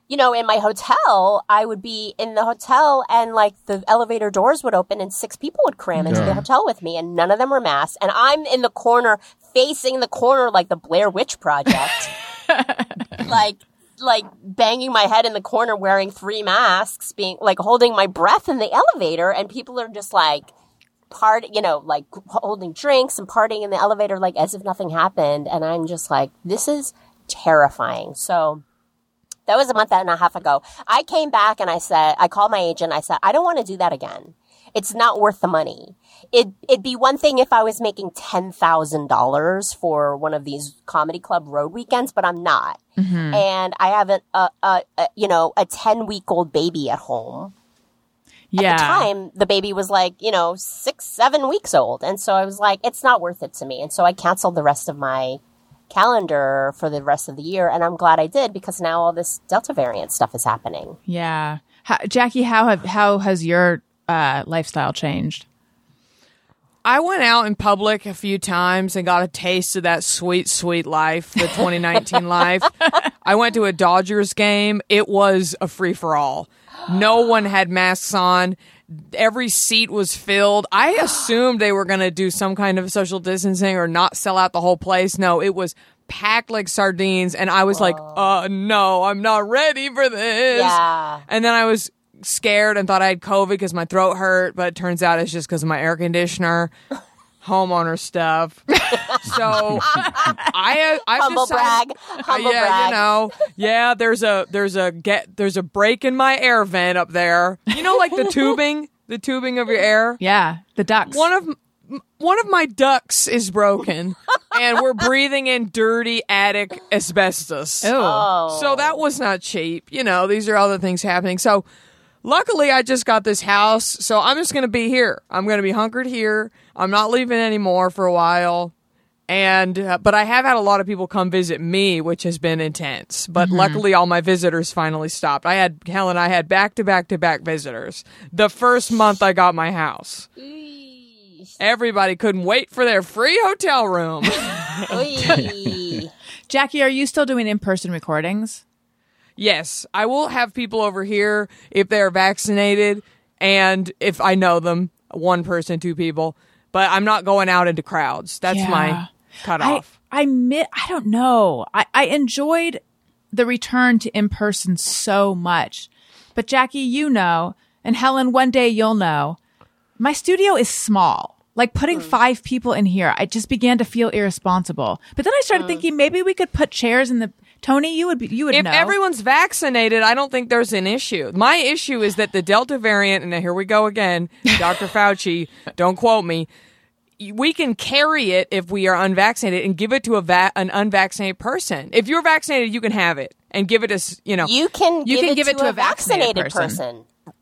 Speaker 5: you know, in my hotel, I would be in the hotel and like the elevator doors would open and six people would cram into the hotel with me and none of them were masked. And I'm in the corner facing the corner like the Blair Witch Project. like, like banging my head in the corner wearing three masks, being like holding my breath in the elevator and people are just like, part, you know, like holding drinks and partying in the elevator like as if nothing happened. And I'm just like, this is terrifying. So, that was a month and a half ago. I came back and I said, I called my agent. I said, I don't want to do that again. It's not worth the money. It, it'd be one thing if I was making $10,000 for one of these comedy club road weekends, but I'm not. Mm-hmm. And I have a, a, a, a, you know, a 10 week old baby at home.
Speaker 3: Yeah.
Speaker 5: At the time, the baby was like, you know, six, seven weeks old. And so I was like, it's not worth it to me. And so I canceled the rest of my calendar for the rest of the year. And I'm glad I did because now all this Delta variant stuff is happening.
Speaker 3: Yeah. How, Jackie, how have how has your uh, lifestyle changed?
Speaker 4: I went out in public a few times and got a taste of that sweet, sweet life, the 2019 life. I went to a Dodgers game. It was a free for all. No one had masks on. Every seat was filled. I assumed they were going to do some kind of social distancing or not sell out the whole place. No, it was packed like sardines. And I was like, uh, no, I'm not ready for this.
Speaker 5: Yeah.
Speaker 4: And then I was scared and thought I had COVID because my throat hurt, but it turns out it's just because of my air conditioner, homeowner stuff. So I, I
Speaker 5: Humble
Speaker 4: decided,
Speaker 5: brag. Uh, Humble
Speaker 4: yeah,
Speaker 5: brag.
Speaker 4: you know, yeah. There's a there's a get there's a break in my air vent up there. You know, like the tubing, the tubing of your air.
Speaker 3: Yeah, the ducks.
Speaker 4: One of m- one of my ducts is broken, and we're breathing in dirty attic asbestos.
Speaker 3: oh.
Speaker 4: So that was not cheap. You know, these are other things happening. So luckily I just got this house, so I'm just going to be here. I'm going to be hunkered here. I'm not leaving anymore for a while. And uh, but I have had a lot of people come visit me, which has been intense. But luckily all my visitors finally stopped. I had Helen I had back to back to back visitors. The first month I got my house. Everybody couldn't wait for their free hotel room.
Speaker 3: Jackie, are you still doing in person recordings?
Speaker 4: Yes, I will have people over here if they're vaccinated and if I know them, one person, two people. But I'm not going out into crowds. That's
Speaker 3: Yeah.
Speaker 4: my cutoff.
Speaker 3: I I mi- I don't know. I, I enjoyed the return to in person so much. But Jackie, you know, and Helen, one day you'll know. My studio is small. Like putting hmm. five people in here, I just began to feel irresponsible. But then I started hmm. thinking maybe we could put chairs in the Tony, you would be, you would
Speaker 4: if
Speaker 3: know.
Speaker 4: everyone's vaccinated, I don't think there's an issue. My issue is that the Delta variant, and here we go again, Dr. Fauci, don't quote me. We can carry it if we are unvaccinated and give it to a va- an unvaccinated person. If you're vaccinated, you can have it and give it as you know.
Speaker 5: You can
Speaker 3: You
Speaker 5: give
Speaker 3: can
Speaker 5: it
Speaker 3: give
Speaker 5: to,
Speaker 3: it to
Speaker 5: a
Speaker 3: a vaccinated
Speaker 5: vaccinated
Speaker 3: person.
Speaker 5: person.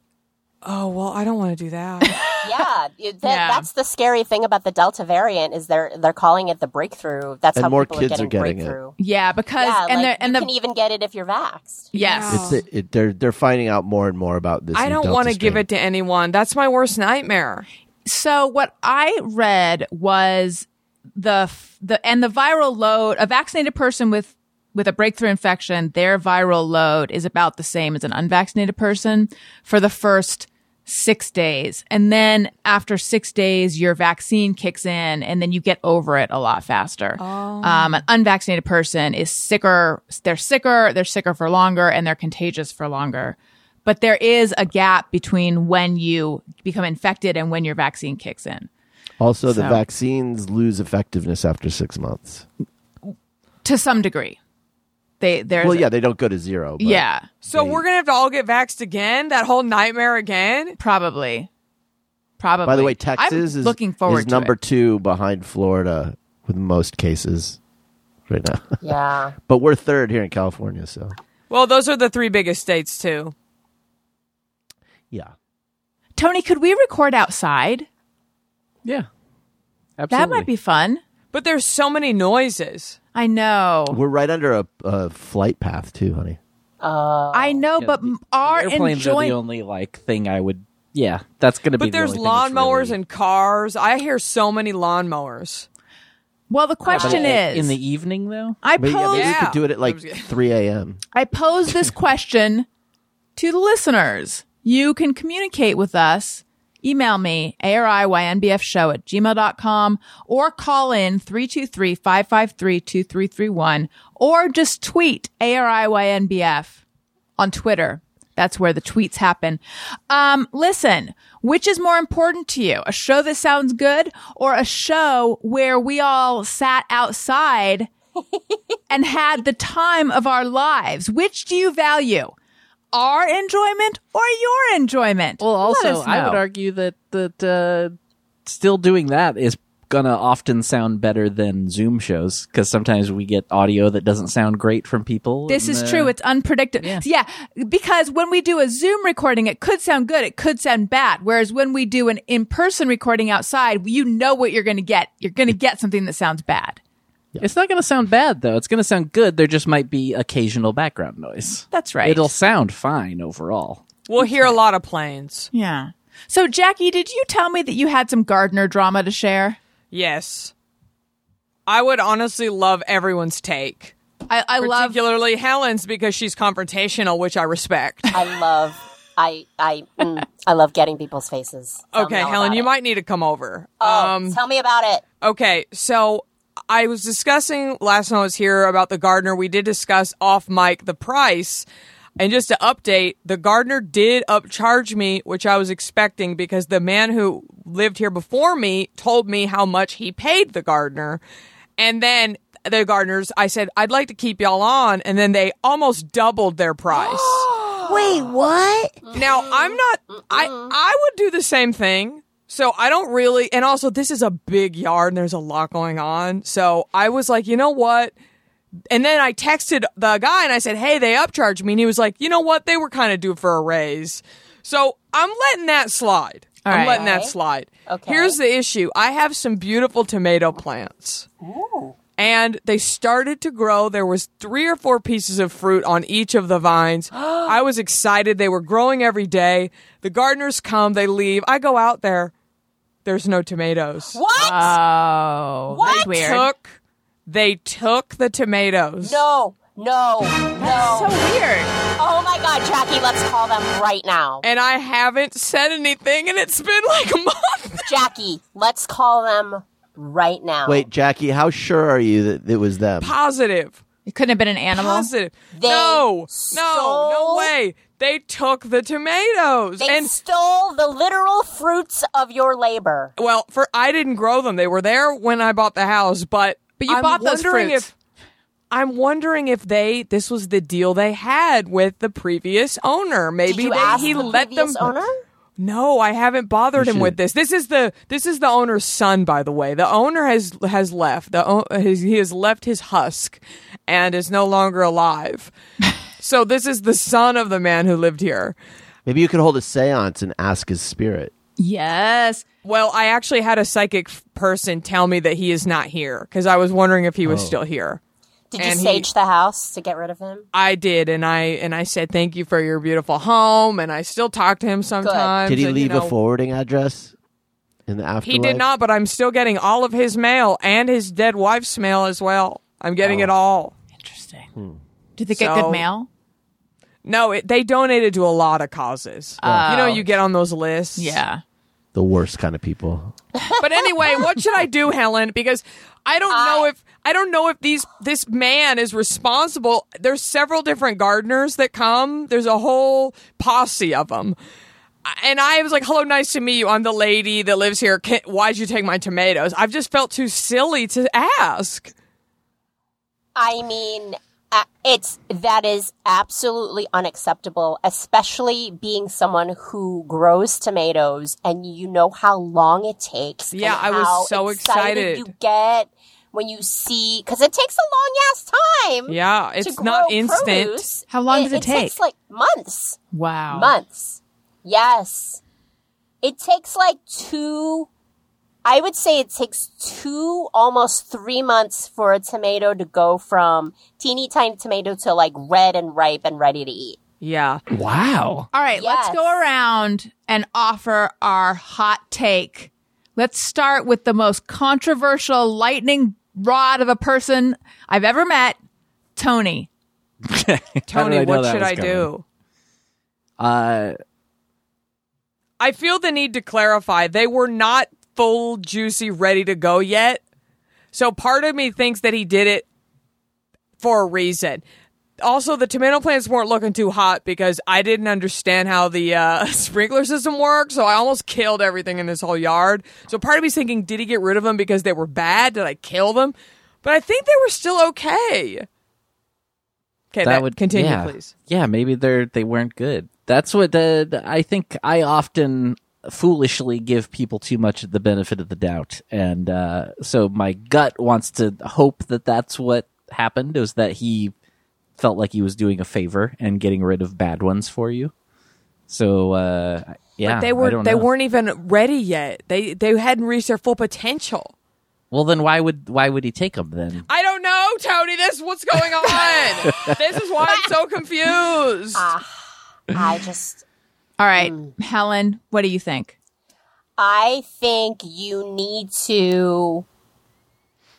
Speaker 4: oh well, I don't want to do that.
Speaker 5: Yeah, that,
Speaker 3: Yeah.
Speaker 5: that's the scary thing about the Delta variant is they're they're calling it the breakthrough. That's
Speaker 1: And
Speaker 5: how
Speaker 1: more
Speaker 5: people
Speaker 1: kids
Speaker 5: are
Speaker 1: are
Speaker 5: getting,
Speaker 1: getting it.
Speaker 5: breakthrough.
Speaker 3: yeah, because
Speaker 5: Yeah,
Speaker 3: and
Speaker 5: like,
Speaker 3: and
Speaker 5: you
Speaker 3: the
Speaker 5: can even get it if you're vaxxed.
Speaker 3: yes.
Speaker 1: It's it, it, they're they're finding out more and more about this.
Speaker 4: I don't want to give it to anyone. That's my worst nightmare.
Speaker 3: So what I read was the the and the viral load a vaccinated person with with a breakthrough infection their viral load is about the same as an unvaccinated person for the first 6 days and then after 6 days your vaccine kicks in and then you get over it a lot faster. Um, an unvaccinated person is sicker they're sicker they're sicker for longer and they're contagious for longer. But there is a gap between when you become infected and when your vaccine kicks in.
Speaker 1: Also, the
Speaker 3: So-
Speaker 1: vaccines lose effectiveness after six months.
Speaker 3: to some degree. They there's
Speaker 1: Well, yeah, they don't go to zero. But
Speaker 3: yeah,
Speaker 4: So
Speaker 1: they-
Speaker 4: we're gonna have to all get vaxxed again? That whole nightmare again?
Speaker 3: probably, probably.
Speaker 1: By the way,
Speaker 3: I'm
Speaker 1: Texas is
Speaker 3: looking forward
Speaker 1: is
Speaker 3: to
Speaker 1: number
Speaker 3: it.
Speaker 1: two behind Florida with most cases right now.
Speaker 5: Yeah.
Speaker 1: but we're third here in California, so
Speaker 4: Well, those are the three biggest states too.
Speaker 1: Yeah.
Speaker 3: Tony, could we record outside?
Speaker 6: Yeah. Absolutely.
Speaker 3: That might be fun.
Speaker 4: But there's so many noises.
Speaker 3: I know.
Speaker 1: We're right under a, a flight path too, honey.
Speaker 3: Uh, I know, but m- our
Speaker 6: Airplanes are the only like thing I would. Yeah, that's going to be.
Speaker 4: But there's
Speaker 6: the only thing
Speaker 4: lawnmowers
Speaker 6: really-
Speaker 4: and cars. I hear so many lawnmowers.
Speaker 3: Well, the question
Speaker 6: i-
Speaker 3: is,
Speaker 6: in the evening though.
Speaker 3: I
Speaker 1: Maybe, yeah,
Speaker 3: pose,
Speaker 1: maybe we
Speaker 4: Yeah.
Speaker 1: could do it at like
Speaker 4: That was good.
Speaker 1: 3 a.m.
Speaker 3: I pose this question to the listeners. You can communicate with us. Email me, ariynbfshow at gmail.com or call in 323-553-2331 or just tweet ariynbf on Twitter. That's where the tweets happen. Um, listen, which is more important to you? A show that sounds good or a show where we all sat outside and had the time of our lives? Which do you value? Our enjoyment or your enjoyment?
Speaker 6: Well, also, I would argue that that uh, still doing that is gonna often sound better than Zoom shows because sometimes we get audio that doesn't sound great from people.
Speaker 3: This
Speaker 6: and,
Speaker 3: is
Speaker 6: uh,
Speaker 3: true. It's unpredictable.
Speaker 6: Yeah.
Speaker 3: Yeah. because when we do a Zoom recording, it could sound good. It could sound bad. Whereas when we do an in-person recording outside, you know what you're going to get. You're going to get something that sounds bad.
Speaker 6: It's not going to sound bad though. It's going to sound good. There just might be occasional background noise.
Speaker 3: That's right.
Speaker 6: It'll sound fine overall.
Speaker 4: We'll hear a lot of planes.
Speaker 3: Yeah. So, Jackie, did you tell me that you had some gardener drama to share?
Speaker 4: Yes. I would honestly love everyone's take.
Speaker 3: I, I love.
Speaker 4: Particularly Helen's because she's confrontational, which I respect.
Speaker 5: I love. I I mm, I love getting people's faces. Tell
Speaker 4: Okay, Helen, you
Speaker 5: it.
Speaker 4: might need to come over.
Speaker 5: Oh,
Speaker 4: um,
Speaker 5: tell me about it.
Speaker 4: Okay, so I was discussing last time I was here about the gardener. We did discuss off mic the price. And just to update, the gardener did upcharge me, which I was expecting because the man who lived here before me told me how much he paid the gardener. And then the gardeners, I said, I'd like to keep y'all on. And then they almost doubled their price.
Speaker 5: Wait, what?
Speaker 4: Now I'm not. I I would do the same thing. So I don't really. And also, this is a big yard, and there's a lot going on. So I was like, you know what? And then I texted the guy and I said, hey, they upcharged me, and he was like, you know what? They were kind of due for a raise. So I'm letting that slide.
Speaker 3: All
Speaker 4: I'm
Speaker 3: right.
Speaker 4: letting that slide.
Speaker 5: Okay.
Speaker 4: Here's the issue. I have some beautiful tomato plants and they started to grow. There was three or four pieces of fruit on each of the vines. I was excited. They were growing every day. The gardeners come, they leave. I go out there. There's no tomatoes.
Speaker 5: What?
Speaker 3: Oh, that's weird.
Speaker 4: Took they took the tomatoes.
Speaker 5: no, no, no.
Speaker 3: so weird.
Speaker 5: oh my God, Jackie, let's call them right now.
Speaker 4: And I haven't said anything and it's been like a month.
Speaker 5: Jackie, let's call them right now.
Speaker 1: Wait, Jackie, how sure are you that it was them?
Speaker 4: Positive.
Speaker 3: It couldn't have been an animal.
Speaker 4: Positive.
Speaker 5: They
Speaker 4: no, no, no way. They took the tomatoes.
Speaker 5: They
Speaker 4: and
Speaker 5: stole the literal fruits of your labor.
Speaker 4: Well, for I didn't grow them. They were there when I bought the house, but
Speaker 3: But you
Speaker 4: I'm
Speaker 3: bought those
Speaker 4: wondering
Speaker 3: fruits.
Speaker 4: If, I'm wondering if they this was the deal they had with the previous owner. Maybe
Speaker 5: Did you
Speaker 4: they,
Speaker 5: ask
Speaker 4: he
Speaker 5: the
Speaker 4: let them.
Speaker 5: owner?
Speaker 4: No, I haven't bothered
Speaker 1: You
Speaker 4: him with this. This is the this is the owner's son, by the way. The owner has has left. The o- his, he has left his husk and is no longer alive. so this is the son of the man who lived here.
Speaker 1: Maybe you could hold a seance and ask his spirit.
Speaker 3: Yes.
Speaker 4: Well, I actually had a psychic f- person tell me that he is not here because I was wondering if he was oh. still here.
Speaker 5: Did you
Speaker 4: And he-
Speaker 5: sage the house to get rid of him?
Speaker 4: I did, and I and I said thank you for your beautiful home, and I still talk to him sometimes.
Speaker 1: Did he
Speaker 4: and, you
Speaker 1: leave
Speaker 4: know,
Speaker 1: a forwarding address in the afterlife?
Speaker 4: He did not, but I'm still getting all of his mail and his dead wife's mail as well. I'm getting
Speaker 1: Oh.
Speaker 4: it all.
Speaker 3: Interesting. Hmm. Did they get
Speaker 4: So-
Speaker 3: good mail?
Speaker 4: No, it, they donated to a lot of causes. You know, you oh. get on those lists.
Speaker 3: Yeah.
Speaker 1: The worst kind of people.
Speaker 4: But anyway, what should I do, Helen? Because I don't know if I don't know if these this man is responsible. There's several different gardeners that come. There's a whole posse of them. And I was like, "Hello, nice to meet you. I'm the lady that lives here. Can, why'd you take my tomatoes?" I've just felt too silly to ask.
Speaker 5: I mean, Uh, it's that is absolutely unacceptable, especially being someone who grows tomatoes and you know how long it takes. and
Speaker 4: Yeah, I was
Speaker 5: how
Speaker 4: so excited.
Speaker 5: You get when you see because it takes a long ass time.
Speaker 4: Yeah,
Speaker 5: to
Speaker 4: it's not instant.
Speaker 5: produce.
Speaker 3: How long does it take?
Speaker 5: takes like months.
Speaker 3: Wow.
Speaker 5: Months. Yes. It takes like two I would say it takes two, almost three months for a tomato to go from teeny tiny tomato to like red and ripe and ready to eat.
Speaker 4: Yeah.
Speaker 6: Wow.
Speaker 3: All right, let's go around and offer our hot take. Let's start with the most controversial lightning rod of a person I've ever met, Tony.
Speaker 4: Tony, what should I
Speaker 6: coming?
Speaker 4: do?
Speaker 6: Uh,
Speaker 4: I feel the need to clarify they were not full, juicy, ready to go yet. So part of me thinks that he did it for a reason. Also, the tomato plants weren't looking too hot because I didn't understand how the uh, sprinkler system worked. So I almost killed everything in this whole yard. So part of me's thinking, did he get rid of them because they were bad? Did I kill them? But I think they were still okay. Okay, that, would continue,
Speaker 6: yeah.
Speaker 4: please.
Speaker 6: Yeah, maybe they're they weren't good. That's what the, the- I think. I often foolishly give people too much of the benefit of the doubt, and uh, so my gut wants to hope that that's what happened. Is that he felt like he was doing a favor and getting rid of bad ones for you. So uh, yeah,
Speaker 4: But they were
Speaker 6: don't
Speaker 4: they
Speaker 6: know.
Speaker 4: weren't even ready yet. They they hadn't reached their full potential.
Speaker 6: Well, then why would why would he take them then?
Speaker 4: I don't know, Tony. This is what's going on. this is why I'm so confused.
Speaker 5: I just,
Speaker 3: All right, Helen, what do you think?
Speaker 5: I think you need to.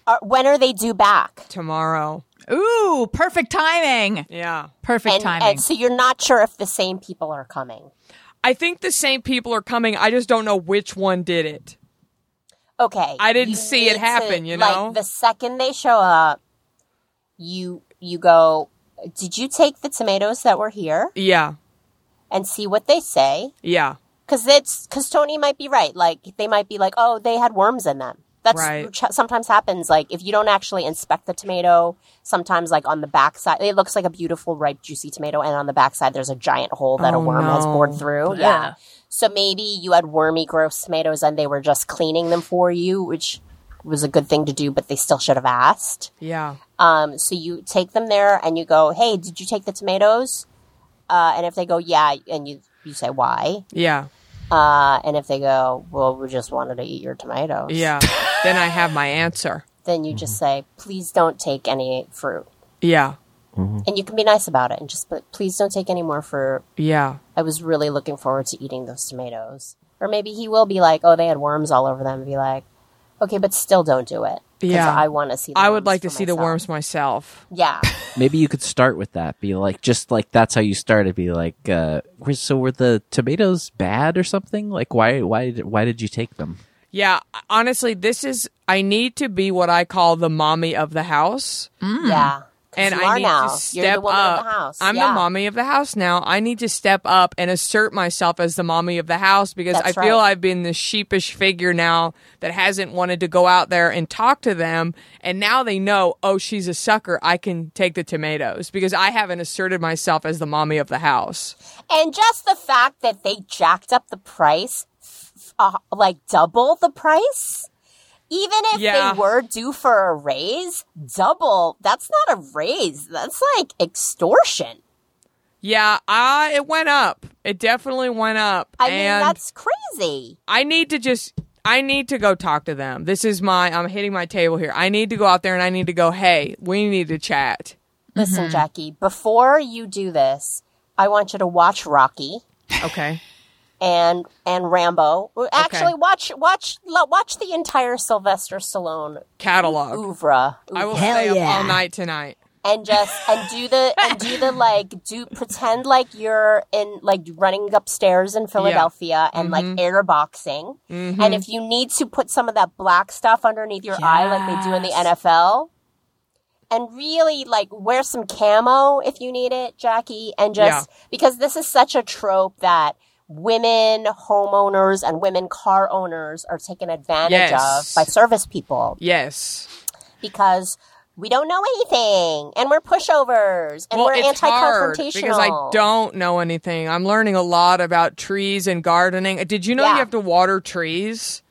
Speaker 5: Uh, when are they due back?
Speaker 4: Tomorrow.
Speaker 3: Ooh, perfect timing.
Speaker 4: Yeah.
Speaker 3: Perfect
Speaker 5: And,
Speaker 3: timing.
Speaker 5: and so you're not sure if the same people are coming.
Speaker 4: I think the same people are coming. I just don't know which one did it.
Speaker 5: Okay.
Speaker 4: I didn't see it happen,
Speaker 5: to-
Speaker 4: you know?
Speaker 5: Like the second they show up, you you go, "Did you take the tomatoes that were here?"
Speaker 4: Yeah.
Speaker 5: And see what they say.
Speaker 4: Yeah.
Speaker 5: Cuz it's cuz Tony might be right. Like they might be like, "Oh, they had worms in them." That's
Speaker 4: Right.
Speaker 5: which sometimes happens like if you don't actually inspect the tomato, sometimes like on the backside it looks like a beautiful ripe juicy tomato and on the backside there's a giant hole that a
Speaker 4: Oh,
Speaker 5: worm has bored through. Yeah. So maybe you had wormy gross tomatoes and they were just cleaning them for you, which was a good thing to do, but they still should have asked.
Speaker 4: Yeah.
Speaker 5: Um, so you take them there and you go, "Hey, did you take the tomatoes?" Uh, and if they go, "Yeah," and you you say, "Why?"
Speaker 4: Yeah.
Speaker 5: Uh, and if they go, "Well, we just wanted to eat your tomatoes,"
Speaker 4: Yeah. then I have my answer.
Speaker 5: then you just say, "Please don't take any fruit,"
Speaker 4: Yeah.
Speaker 5: and you can be nice about it and just, but please don't take any more fruit.
Speaker 4: Yeah.
Speaker 5: I was really looking forward to eating those tomatoes. Or maybe he will be like, "Oh, they had worms all over them," and be like, "Okay, but still don't do it." 'Cause
Speaker 4: Yeah.
Speaker 5: I want to see. The
Speaker 4: I would
Speaker 5: worms
Speaker 4: like to
Speaker 5: for
Speaker 4: see the worms myself.
Speaker 5: Yeah.
Speaker 6: Maybe you could start with that. Be like, just like that's how you started. Be like, uh, so were the tomatoes bad or something? Like, why, why, did- why did you take them?
Speaker 4: Yeah, honestly, this is I need to be what I call the mommy of the house.
Speaker 5: Yeah.
Speaker 4: And I need
Speaker 5: now.
Speaker 4: to step up.
Speaker 5: the house.
Speaker 4: I'm
Speaker 5: Yeah.
Speaker 4: the mommy of the house now. I need to step up and assert myself as the mommy of the house because
Speaker 5: That's
Speaker 4: I feel
Speaker 5: right.
Speaker 4: I've been the sheepish figure now that hasn't wanted to go out there and talk to them. And now they know, oh, she's a sucker. I can take the tomatoes because I haven't asserted myself as the mommy of the house.
Speaker 5: And just the fact that they jacked up the price, uh, like double the price, even if
Speaker 4: Yeah.
Speaker 5: they were due for a raise, double, that's not a raise. That's like extortion.
Speaker 4: Yeah, I it went up. It definitely went up.
Speaker 5: I mean,
Speaker 4: and
Speaker 5: that's crazy.
Speaker 4: I need to just I need to go talk to them. This is my I'm hitting my table here. I need to go out there and I need to go, "Hey, we need to chat."
Speaker 5: Listen, mm-hmm. Jackie, before you do this, I want you to watch Rocky
Speaker 4: Okay.
Speaker 5: And and Rambo. Actually, watch watch lo- watch the entire Sylvester Stallone
Speaker 4: Catalog.
Speaker 5: oeuvre.
Speaker 4: I will
Speaker 5: oeuvre.
Speaker 4: stay up all night tonight.
Speaker 5: and just and do the and do the like do pretend like you're in like running upstairs in Philadelphia and like mm-hmm. air boxing. Mm-hmm. And if you need to put some of that black stuff underneath your eye like they do in the NFL. And really like wear some camo if you need it, Jackie, and just because this is such a trope that women homeowners and women car owners are taken advantage
Speaker 4: Yes.
Speaker 5: of by service people
Speaker 4: Yes.
Speaker 5: because we don't know anything and we're pushovers and
Speaker 4: well,
Speaker 5: we're anti-confrontational.
Speaker 4: because I don't know anything. I'm learning a lot about trees and gardening. Did you know
Speaker 5: Yeah.
Speaker 4: you have to water trees?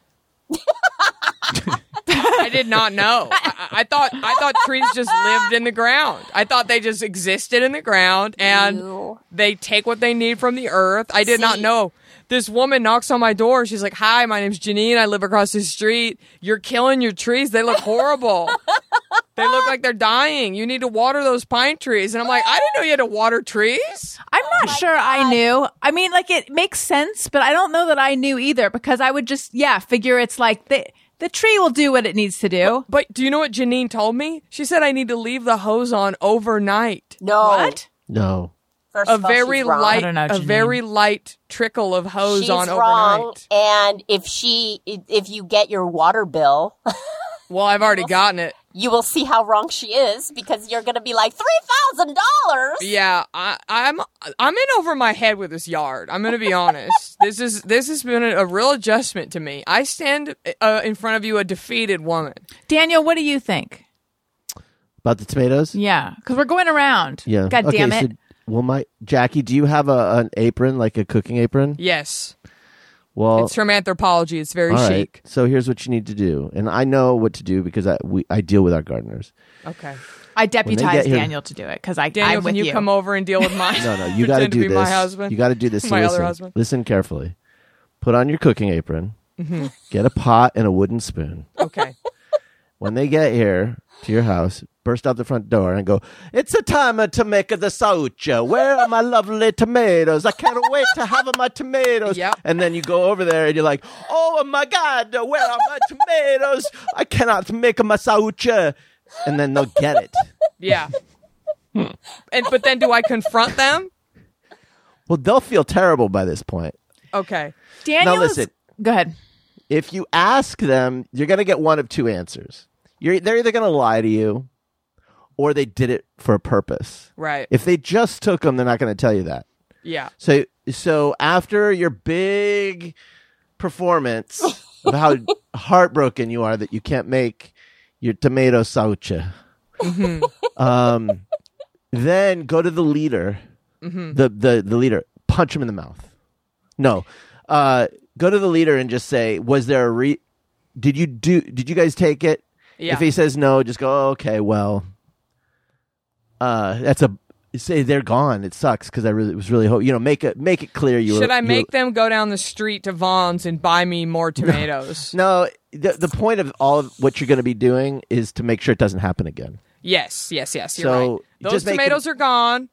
Speaker 4: I did not know. I, I I thought I thought trees just lived in the ground. I thought they just existed in the ground and
Speaker 5: You-
Speaker 4: they take what they need from the earth. I did not know this woman knocks on my door. She's like, "Hi, my name's Janine. I live across the street. You're killing your trees. They look horrible. they look like they're dying. You need to water those pine trees." And I'm like, "I didn't know you had to water trees."
Speaker 3: I'm not oh sure I knew. I mean, like it makes sense, but I don't know that I knew either because I would just, yeah, figure it's like the the tree will do what it needs to do.
Speaker 4: But do you know what Janine told me? She said I need to leave the hose on overnight.
Speaker 5: No.
Speaker 3: What?
Speaker 1: No.
Speaker 5: First
Speaker 4: A
Speaker 5: of all,
Speaker 4: very
Speaker 5: she's
Speaker 4: light,
Speaker 3: know,
Speaker 4: a very light trickle of hose
Speaker 5: She's
Speaker 4: on
Speaker 5: wrong.
Speaker 4: overnight.
Speaker 5: And if she, if you get your water bill,
Speaker 4: Well, I've already gotten it.
Speaker 5: You will see how wrong she is because you're going to be like three thousand dollars.
Speaker 4: Yeah, I, I'm I'm in over my head with this yard. I'm gonna be honest. this is this has been a, a real adjustment to me. I stand uh, in front of you a defeated woman.
Speaker 3: Daniel, what do you think?
Speaker 1: About the tomatoes?
Speaker 3: Yeah, because we're going around.
Speaker 1: Yeah.
Speaker 3: God
Speaker 1: okay,
Speaker 3: damn it.
Speaker 1: So, well, my Jackie, do you have a, an apron, like a cooking apron?
Speaker 4: Yes,
Speaker 1: Well,
Speaker 4: it's from Anthropologie. It's very
Speaker 1: all right.
Speaker 4: chic.
Speaker 1: So here's what you need to do, and I know what to do because I we I deal with our gardeners.
Speaker 4: Okay,
Speaker 3: I
Speaker 1: get
Speaker 3: deputized
Speaker 1: here-
Speaker 3: Daniel to do it because I
Speaker 4: Daniel,
Speaker 3: I'm with
Speaker 4: can you, come over and deal with my?
Speaker 1: No, no, you got to
Speaker 4: pretend
Speaker 1: do
Speaker 4: be
Speaker 1: this.
Speaker 4: my husband.
Speaker 1: You got to do this. So
Speaker 4: My other
Speaker 1: listen,
Speaker 4: husband.
Speaker 1: Listen carefully. Put on your cooking apron.
Speaker 4: Mm-hmm.
Speaker 1: Get a pot and a wooden spoon.
Speaker 4: Okay,
Speaker 1: When they get here to your house, burst out the front door and go, It's a time to make the saucha. Where are my lovely tomatoes? I can't wait to have my tomatoes.
Speaker 4: Yep.
Speaker 1: And then you go over there and you're like, Oh my God, where are my tomatoes? I cannot make my saucha. And then they'll get it.
Speaker 4: yeah. and but then do I confront them?
Speaker 1: Well, they'll feel terrible by this point.
Speaker 4: Okay,
Speaker 3: Daniel,
Speaker 1: Now listen.
Speaker 3: Go ahead.
Speaker 1: If you ask them, you're going to get one of two answers. You're, they're either going to lie to you or they did it for a purpose.
Speaker 4: right.
Speaker 1: If they just took them, they're not going to tell you that.
Speaker 4: yeah.
Speaker 1: So so after your big performance of how heartbroken you are that you can't make your tomato sauce, um, then go to the leader, the, the the leader, punch him in the mouth. No, uh, go to the leader and just say, "Was there a re? Did you do? Did you guys take it?
Speaker 4: Yeah.
Speaker 1: If he says no, just go, oh, "Okay, well, uh, that's a." Say they're gone. It sucks because I really was really hope you know make it make it clear you.
Speaker 4: Should
Speaker 1: were,
Speaker 4: I make them go down the street to Vons and buy me more tomatoes?
Speaker 1: No, the the point of all of what you're going to be doing is to make sure it doesn't happen again.
Speaker 4: Yes, yes, yes. You're
Speaker 1: So,
Speaker 4: right. Those
Speaker 1: just make
Speaker 4: tomatoes are gone.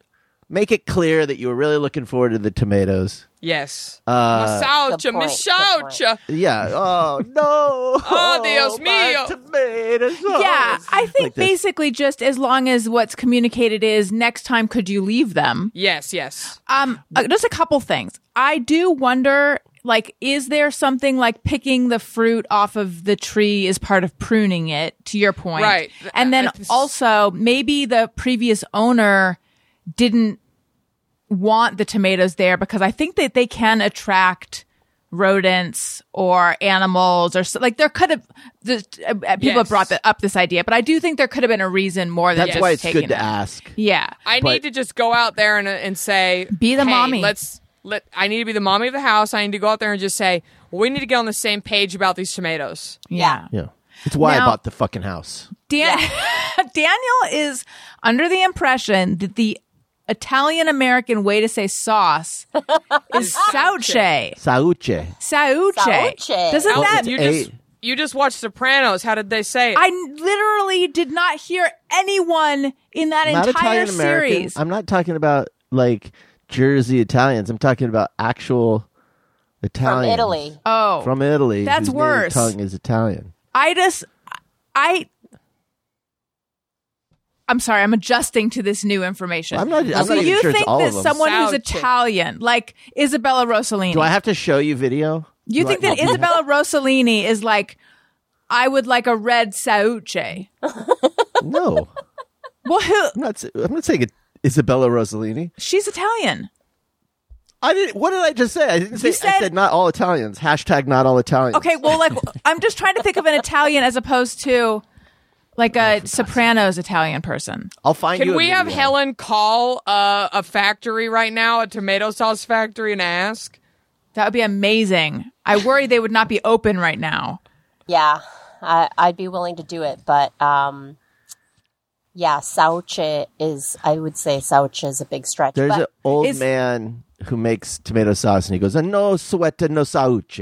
Speaker 1: Make it clear that you were really looking forward to the tomatoes.
Speaker 4: Yes.
Speaker 1: Uh,
Speaker 4: Masaucha,
Speaker 5: Good
Speaker 4: Mishaucha.
Speaker 1: yeah. Oh no.
Speaker 4: Oh, Dios mío.
Speaker 1: Tomatoes. Oh.
Speaker 3: Yeah, I think
Speaker 1: Like this.
Speaker 3: basically just as long as what's communicated is next time could you leave them.
Speaker 4: Yes, yes.
Speaker 3: Um, uh, just a couple things. I do wonder, like, is there something like picking the fruit off of the tree is part of pruning it? To your point,
Speaker 4: Right.
Speaker 3: And then
Speaker 4: I- I-
Speaker 3: also maybe the previous owner didn't want the tomatoes there because I think that they can attract rodents or animals or so, like there could have the, uh, uh, people
Speaker 4: Yes.
Speaker 3: have brought the, up this idea, but I do think there could have been a reason more than
Speaker 1: That's
Speaker 3: just
Speaker 1: why it's
Speaker 3: taking
Speaker 1: good to
Speaker 3: them.
Speaker 1: ask.
Speaker 3: Yeah,
Speaker 4: I
Speaker 1: But-
Speaker 4: need to just go out there and and say,
Speaker 3: Be the
Speaker 4: "Hey,
Speaker 3: mommy."
Speaker 4: Let's let. I need to be the mommy of the house. I need to go out there and just say, well, we need to get on the same page about these tomatoes.
Speaker 3: yeah.
Speaker 1: Yeah. It's why
Speaker 3: Now-
Speaker 1: I bought the fucking house.
Speaker 3: Dan- Daniel is under the impression that the Italian American way to say sauce is sauce.
Speaker 1: Sauce.
Speaker 3: Sauce.
Speaker 5: Sauce.
Speaker 3: Doesn't
Speaker 4: How-
Speaker 3: that?
Speaker 4: you
Speaker 1: a-
Speaker 4: just you just watched Sopranos. How did they say it?
Speaker 3: I literally did not hear anyone in that
Speaker 1: not
Speaker 3: entire
Speaker 1: Italian American.
Speaker 3: series.
Speaker 1: I'm not talking about like Jersey Italians. I'm talking about actual
Speaker 5: From
Speaker 1: Italians.
Speaker 5: Italy.
Speaker 3: oh,
Speaker 1: From Italy.
Speaker 3: That's
Speaker 1: whose native
Speaker 3: worse.
Speaker 1: Tongue is Italian.
Speaker 3: I just, I. I'm sorry, I'm adjusting to this new information.
Speaker 1: I'm not- I'm
Speaker 3: so
Speaker 1: not
Speaker 3: you
Speaker 1: sure it's
Speaker 3: think
Speaker 1: all
Speaker 3: that
Speaker 1: of them.
Speaker 3: someone who's
Speaker 4: Sauce.
Speaker 3: Italian, like Isabella Rossellini,
Speaker 1: Do I have to show you video?
Speaker 3: You
Speaker 1: Do
Speaker 3: think
Speaker 1: I-
Speaker 3: that Isabella Rossellini is like, I would like a red sauce.
Speaker 1: No.
Speaker 3: Well, who?
Speaker 1: I'm not. s- I'm not saying it, Isabella Rossellini.
Speaker 3: She's Italian.
Speaker 1: I didn't. What did I just say? I didn't say. I
Speaker 3: said-
Speaker 1: said not all Italians. Hashtag not all Italians.
Speaker 3: Okay, well, like I'm just trying to think of an Italian as opposed to like a Sopranos Italian person.
Speaker 1: I'll find you.
Speaker 4: Can
Speaker 1: a
Speaker 4: we have
Speaker 1: video.
Speaker 4: Helen call uh, a factory right now, a tomato sauce factory, and ask?
Speaker 3: That would be amazing. I worry they would not be open right now.
Speaker 5: Yeah, I, I'd be willing to do it, but um, Yeah, sauce is. I would say sauce is a big stretch.
Speaker 1: There's
Speaker 5: but
Speaker 1: an old
Speaker 3: is-
Speaker 1: man who makes tomato sauce, and he goes, "No sweat, no sauce."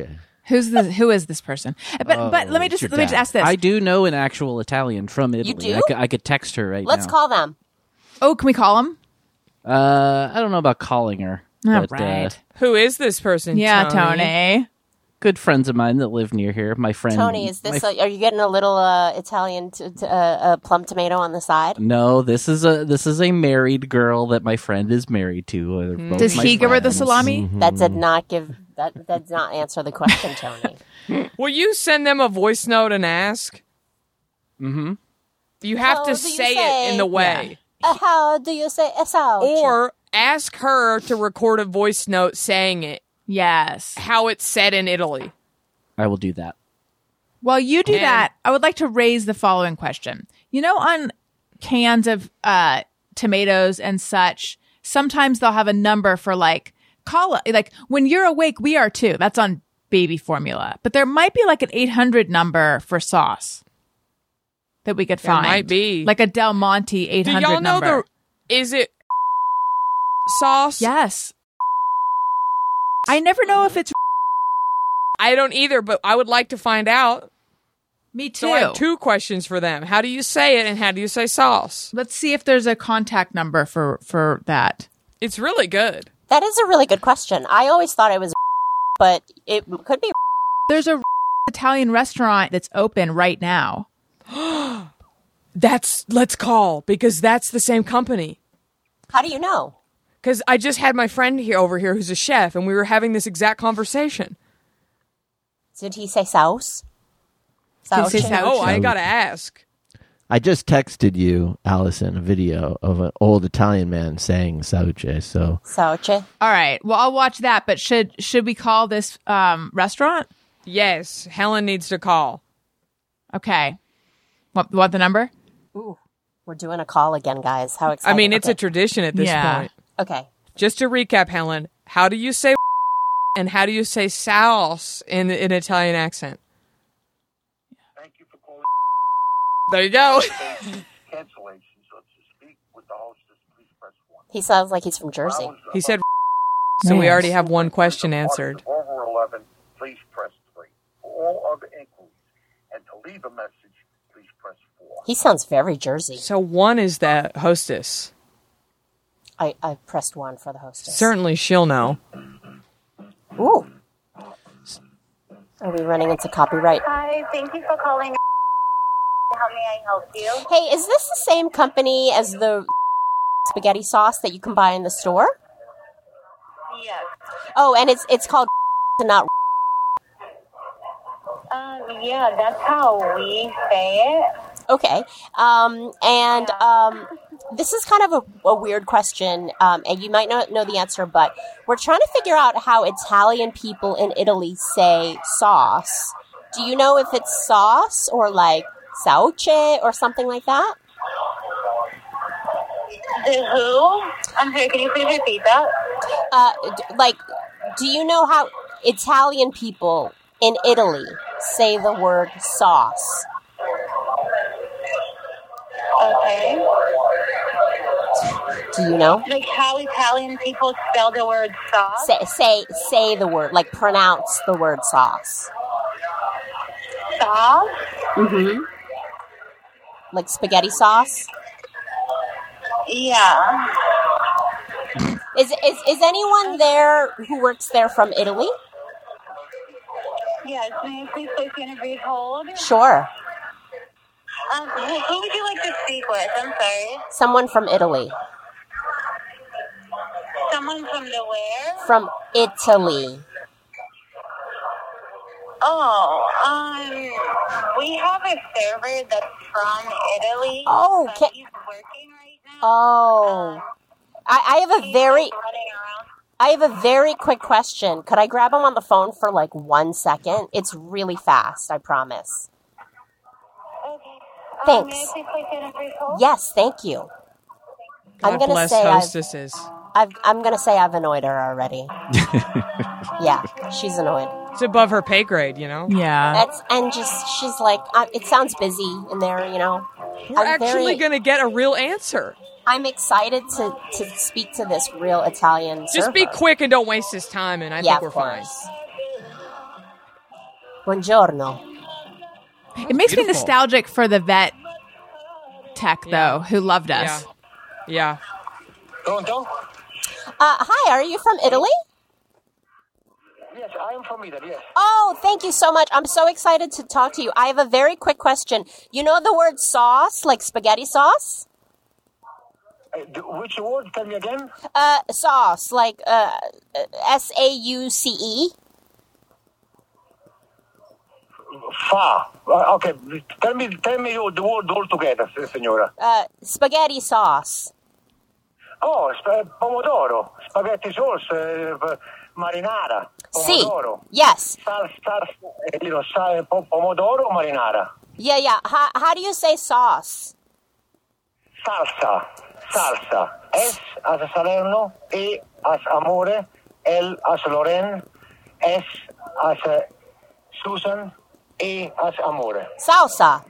Speaker 3: Who's the who is this person? But but let me just let me just ask this.
Speaker 6: I do know an actual Italian from Italy.
Speaker 5: You do?
Speaker 6: I, could, I could text her right
Speaker 5: let's
Speaker 6: now.
Speaker 5: call them.
Speaker 3: oh, can we call him?
Speaker 6: Uh, I don't know about calling her.
Speaker 3: All
Speaker 6: but, uh,
Speaker 3: right.
Speaker 4: Who is this person?
Speaker 3: yeah, Tony.
Speaker 6: good friends of mine that live near here. My friend
Speaker 5: Tony, is
Speaker 6: my
Speaker 5: this? A, are you getting a little uh, Italian t- t- uh, uh, plum tomato on the side?
Speaker 6: No, this is a this is a married girl that my friend is married to. They're both
Speaker 3: Does
Speaker 6: my
Speaker 3: he give her the
Speaker 6: friends.
Speaker 3: salami?
Speaker 5: That did not give. That that did not answer the question, Tony.
Speaker 4: Will you send them a voice note and ask?
Speaker 6: Mm-hmm.
Speaker 4: You have
Speaker 5: How
Speaker 4: to
Speaker 5: do you
Speaker 4: say, it in the way.
Speaker 5: Uh, how do you say uh.
Speaker 4: Or ask her to record a voice note saying it,
Speaker 3: Yes.
Speaker 4: how it's said in Italy.
Speaker 6: I will do that.
Speaker 3: While you do
Speaker 4: And-
Speaker 3: that, I would like to raise the following question. You know, on cans of uh, tomatoes and such, sometimes they'll have a number for like call like when you're awake, we are too. That's on baby formula, but there might be like an 800 number for sauce that we could
Speaker 4: There
Speaker 3: find.
Speaker 4: might be.
Speaker 3: like a Del Monte 800
Speaker 4: Do
Speaker 3: 800
Speaker 4: y'all know
Speaker 3: number.
Speaker 4: the? Is it sauce?
Speaker 3: yes. I never know if it's
Speaker 4: I don't either, but I would like to find out.
Speaker 3: me too.
Speaker 4: So I have two questions for them. How do you say it, and how do you say sauce?
Speaker 3: Let's see if there's a contact number for for that.
Speaker 4: It's really good.
Speaker 5: That is a really good question. I always thought it was, but it could be.
Speaker 3: There's a Italian restaurant that's open right now.
Speaker 4: That's let's call because that's the same company.
Speaker 5: How do you know?
Speaker 4: Because I just had my friend here over here who's a chef, and we were having this exact conversation.
Speaker 5: Did he say sauce?
Speaker 3: Did he say
Speaker 5: Sauce?
Speaker 3: sauce?
Speaker 4: Oh, I gotta ask.
Speaker 1: I just texted you, Allison, a video of an old Italian man saying "sauce." So
Speaker 5: Sauce.
Speaker 3: All right. Well, I'll watch that. But should should we call this um, restaurant?
Speaker 4: Yes, Helen needs to call.
Speaker 3: Okay. What what the number?
Speaker 5: Ooh, we're doing a call again, guys. How exciting!
Speaker 4: I mean, it's a tradition at this
Speaker 3: Yeah.
Speaker 4: point.
Speaker 5: okay.
Speaker 4: Just to recap, Helen, how do you say and how do you say sauce in an Italian accent?
Speaker 7: Thank you for calling
Speaker 4: There you go.
Speaker 7: cancellation. So to speak with the hostess, please press one.
Speaker 5: He sounds like he's from Jersey.
Speaker 4: He said, so we already have one question answered.
Speaker 7: Over 11, please press three. For all other inquiries and to leave a message, please press four.
Speaker 5: He sounds very Jersey.
Speaker 4: So one is the hostess.
Speaker 5: I, I pressed one for the hostess.
Speaker 4: Certainly she'll know.
Speaker 5: Ooh. Are we running into copyright?
Speaker 8: Hi, thank you for calling. How may I help you?
Speaker 5: Hey, is this the same company as the spaghetti sauce that you can buy in the store?
Speaker 8: Yes.
Speaker 5: Oh, and it's it's called and not
Speaker 8: Um, yeah, that's how we say it.
Speaker 5: okay. Um, and um, this is kind of a, a weird question, um, and you might not know the answer, but we're trying to figure out how Italian people in Italy say sauce. Do you know if it's sauce or like sauce or something like that?
Speaker 8: The who? I'm sorry, can you please repeat that?
Speaker 5: uh, d- like, do you know how Italian people in Italy say the word sauce?
Speaker 8: Okay.
Speaker 5: Do you know?
Speaker 8: Like how Italian people spell the word sauce?
Speaker 5: Say say say the word, like pronounce the word sauce.
Speaker 8: Sauce?
Speaker 5: Mm-hmm. Like spaghetti sauce.
Speaker 8: Yeah.
Speaker 5: Is is is anyone there who works there from Italy?
Speaker 8: Yes, may I please place you a brief hold?
Speaker 5: Sure,
Speaker 8: Um, who, who would you like to speak with? I'm sorry.
Speaker 5: someone from Italy.
Speaker 8: Someone from the where?
Speaker 5: From Italy.
Speaker 8: Oh, um, we have a server that's from Italy.
Speaker 5: Oh,
Speaker 8: but
Speaker 5: ca-
Speaker 8: he's working right now.
Speaker 5: Oh, I, I have a very. I have a very quick question. Could I grab him on the phone for like one second? It's really fast, I promise.
Speaker 8: Okay. Um,
Speaker 5: Thanks.
Speaker 8: may I please place you on a brief hold?
Speaker 5: Yes, thank you. I'm
Speaker 4: God
Speaker 5: gonna
Speaker 4: bless
Speaker 5: say I've,
Speaker 4: hostesses.
Speaker 5: I've I'm gonna say I've annoyed her already. yeah, she's annoyed.
Speaker 4: It's above her pay grade, you know.
Speaker 3: Yeah.
Speaker 5: That's and just she's like, uh, it sounds busy in there, you know.
Speaker 4: We're
Speaker 5: I'm
Speaker 4: actually
Speaker 5: very-
Speaker 4: going to get a real answer.
Speaker 5: I'm excited to to speak to this real Italian.
Speaker 4: Just be quick and don't waste his time, and I
Speaker 5: yeah,
Speaker 4: think we're fine.
Speaker 5: course. Buongiorno.
Speaker 3: It makes me nostalgic for the vet tech though, who loved us.
Speaker 4: Yeah.
Speaker 7: Pronto?
Speaker 5: Uh, hi, are you from Italy?
Speaker 7: Yes, I am from Italy, yes.
Speaker 5: Oh, thank you so much. I'm so excited to talk to you. I have a very quick question. You know the word sauce, like spaghetti sauce?
Speaker 7: Uh, which word? Tell me again.
Speaker 5: Uh, sauce, like uh, S A U C E.
Speaker 7: Fa. Uh, okay, tell me, tell me the word all together, s- signora.
Speaker 5: Uh, spaghetti sauce.
Speaker 7: Oh, sp- pomodoro, spaghetti sauce, p- marinara, pomodoro.
Speaker 5: Yes.
Speaker 7: Sal, sal, eh, sal, po- pomodoro, marinara.
Speaker 5: Yeah, yeah. How, how do you say sauce?
Speaker 7: Salsa, salsa. S as Salerno, E as Amore, L as Loren, S as Susan, E as Amore.
Speaker 5: Salsa.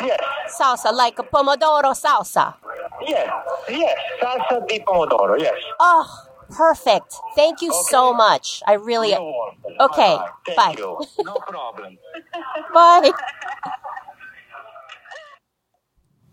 Speaker 7: Yes,
Speaker 5: Salsa, like pomodoro salsa.
Speaker 7: Yes, yes. Salsa di pomodoro, yes.
Speaker 5: Oh, perfect. Thank you so much. I really.
Speaker 7: You're welcome.
Speaker 5: Okay,
Speaker 7: Thank
Speaker 5: bye.
Speaker 7: you. No problem.
Speaker 5: Bye.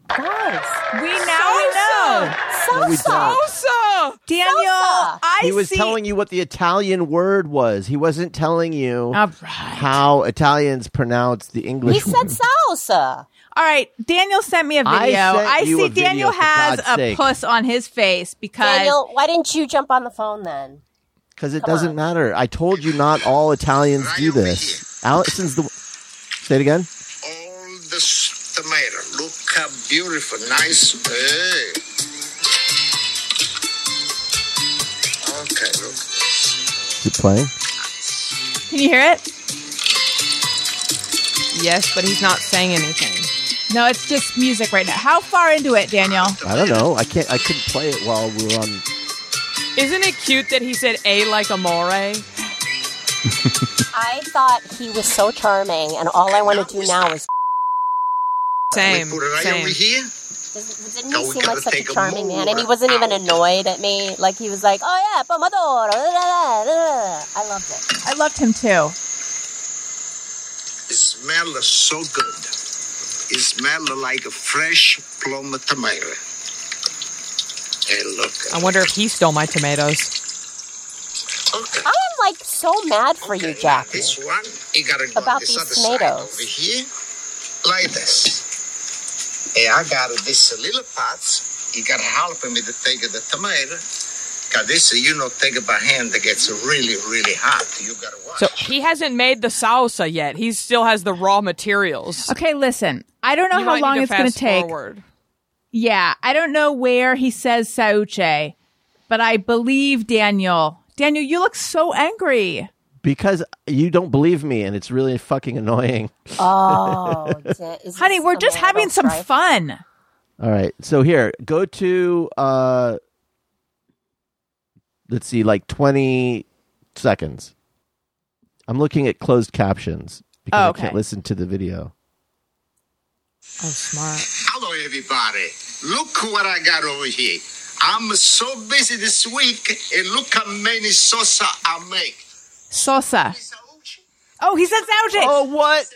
Speaker 3: Guys, we now we know.
Speaker 1: No, we
Speaker 5: Salsa.
Speaker 4: Salsa!
Speaker 3: Daniel,
Speaker 5: Salsa.
Speaker 3: I
Speaker 1: He was
Speaker 3: see.
Speaker 1: telling you what the Italian word was. He wasn't telling you
Speaker 3: All right.
Speaker 1: how Italians pronounce the English
Speaker 5: He said
Speaker 1: word.
Speaker 5: salsa.
Speaker 3: All right, Daniel sent me a video.
Speaker 1: sent
Speaker 3: I, see
Speaker 1: video,
Speaker 3: Daniel has a
Speaker 1: sake.
Speaker 3: puss on his face because
Speaker 5: Daniel, why didn't you jump on the phone then?
Speaker 1: Because it
Speaker 5: Come
Speaker 1: doesn't
Speaker 5: on.
Speaker 1: matter. I told you not all Italians do this. Allison's the. Say it again.
Speaker 9: all this tomato. Look how beautiful, nice. Hey. Okay, look.
Speaker 1: Is it playing?
Speaker 3: can you hear it?
Speaker 4: Yes, but he's not saying anything.
Speaker 3: No, it's just music right now. How far into it, Daniel?
Speaker 1: I don't know. I can't. I couldn't play it while we were on.
Speaker 4: Isn't it cute that he said A like amore?
Speaker 5: I thought he was so charming, and all I want to do now is.
Speaker 4: Same.
Speaker 9: put it right
Speaker 4: same.
Speaker 9: over here.
Speaker 5: Didn't
Speaker 9: No,
Speaker 5: he
Speaker 9: we
Speaker 5: seem like such a charming man? And he wasn't even annoyed at me. Like he was like, "Oh yeah, pomodoro." da, da, da, da." I loved it.
Speaker 3: I loved him too.
Speaker 9: It smells so good. It smells like a fresh plum tomato. Hey, look.
Speaker 4: I wonder if he stole my tomatoes.
Speaker 9: Okay.
Speaker 5: I am like so mad for you,
Speaker 9: Okay,
Speaker 5: Jackie.
Speaker 9: This one, you gotta go
Speaker 5: About
Speaker 9: this
Speaker 5: these
Speaker 9: other side
Speaker 5: tomatoes.
Speaker 9: over here, like this. Hey, I got this little pots. You gotta help me to take the tomato. Cause this, you know, take it by hand that gets really, really hot. You gotta watch.
Speaker 4: So he hasn't made the salsa yet. He still has the raw materials.
Speaker 3: Okay, listen. I don't know
Speaker 4: You
Speaker 3: how long it's going to take.
Speaker 4: forward.
Speaker 3: Yeah, I don't know where he says Sauce, but I believe Daniel. Daniel, you look so angry.
Speaker 1: Because you don't believe me, and it's really fucking annoying.
Speaker 5: Oh,
Speaker 3: Honey, we're just having some
Speaker 5: strife?
Speaker 3: fun.
Speaker 1: All right. So here, go to uh let's see, like twenty seconds. I'm looking at closed captions because
Speaker 3: Oh,
Speaker 1: I can't listen to the video.
Speaker 4: Oh, smart.
Speaker 9: Hello, everybody. Look what I got over here. I'm so busy this week, and look how many salsa I make.
Speaker 3: Sosa. Oh, he said Sauce.
Speaker 1: Oh, what?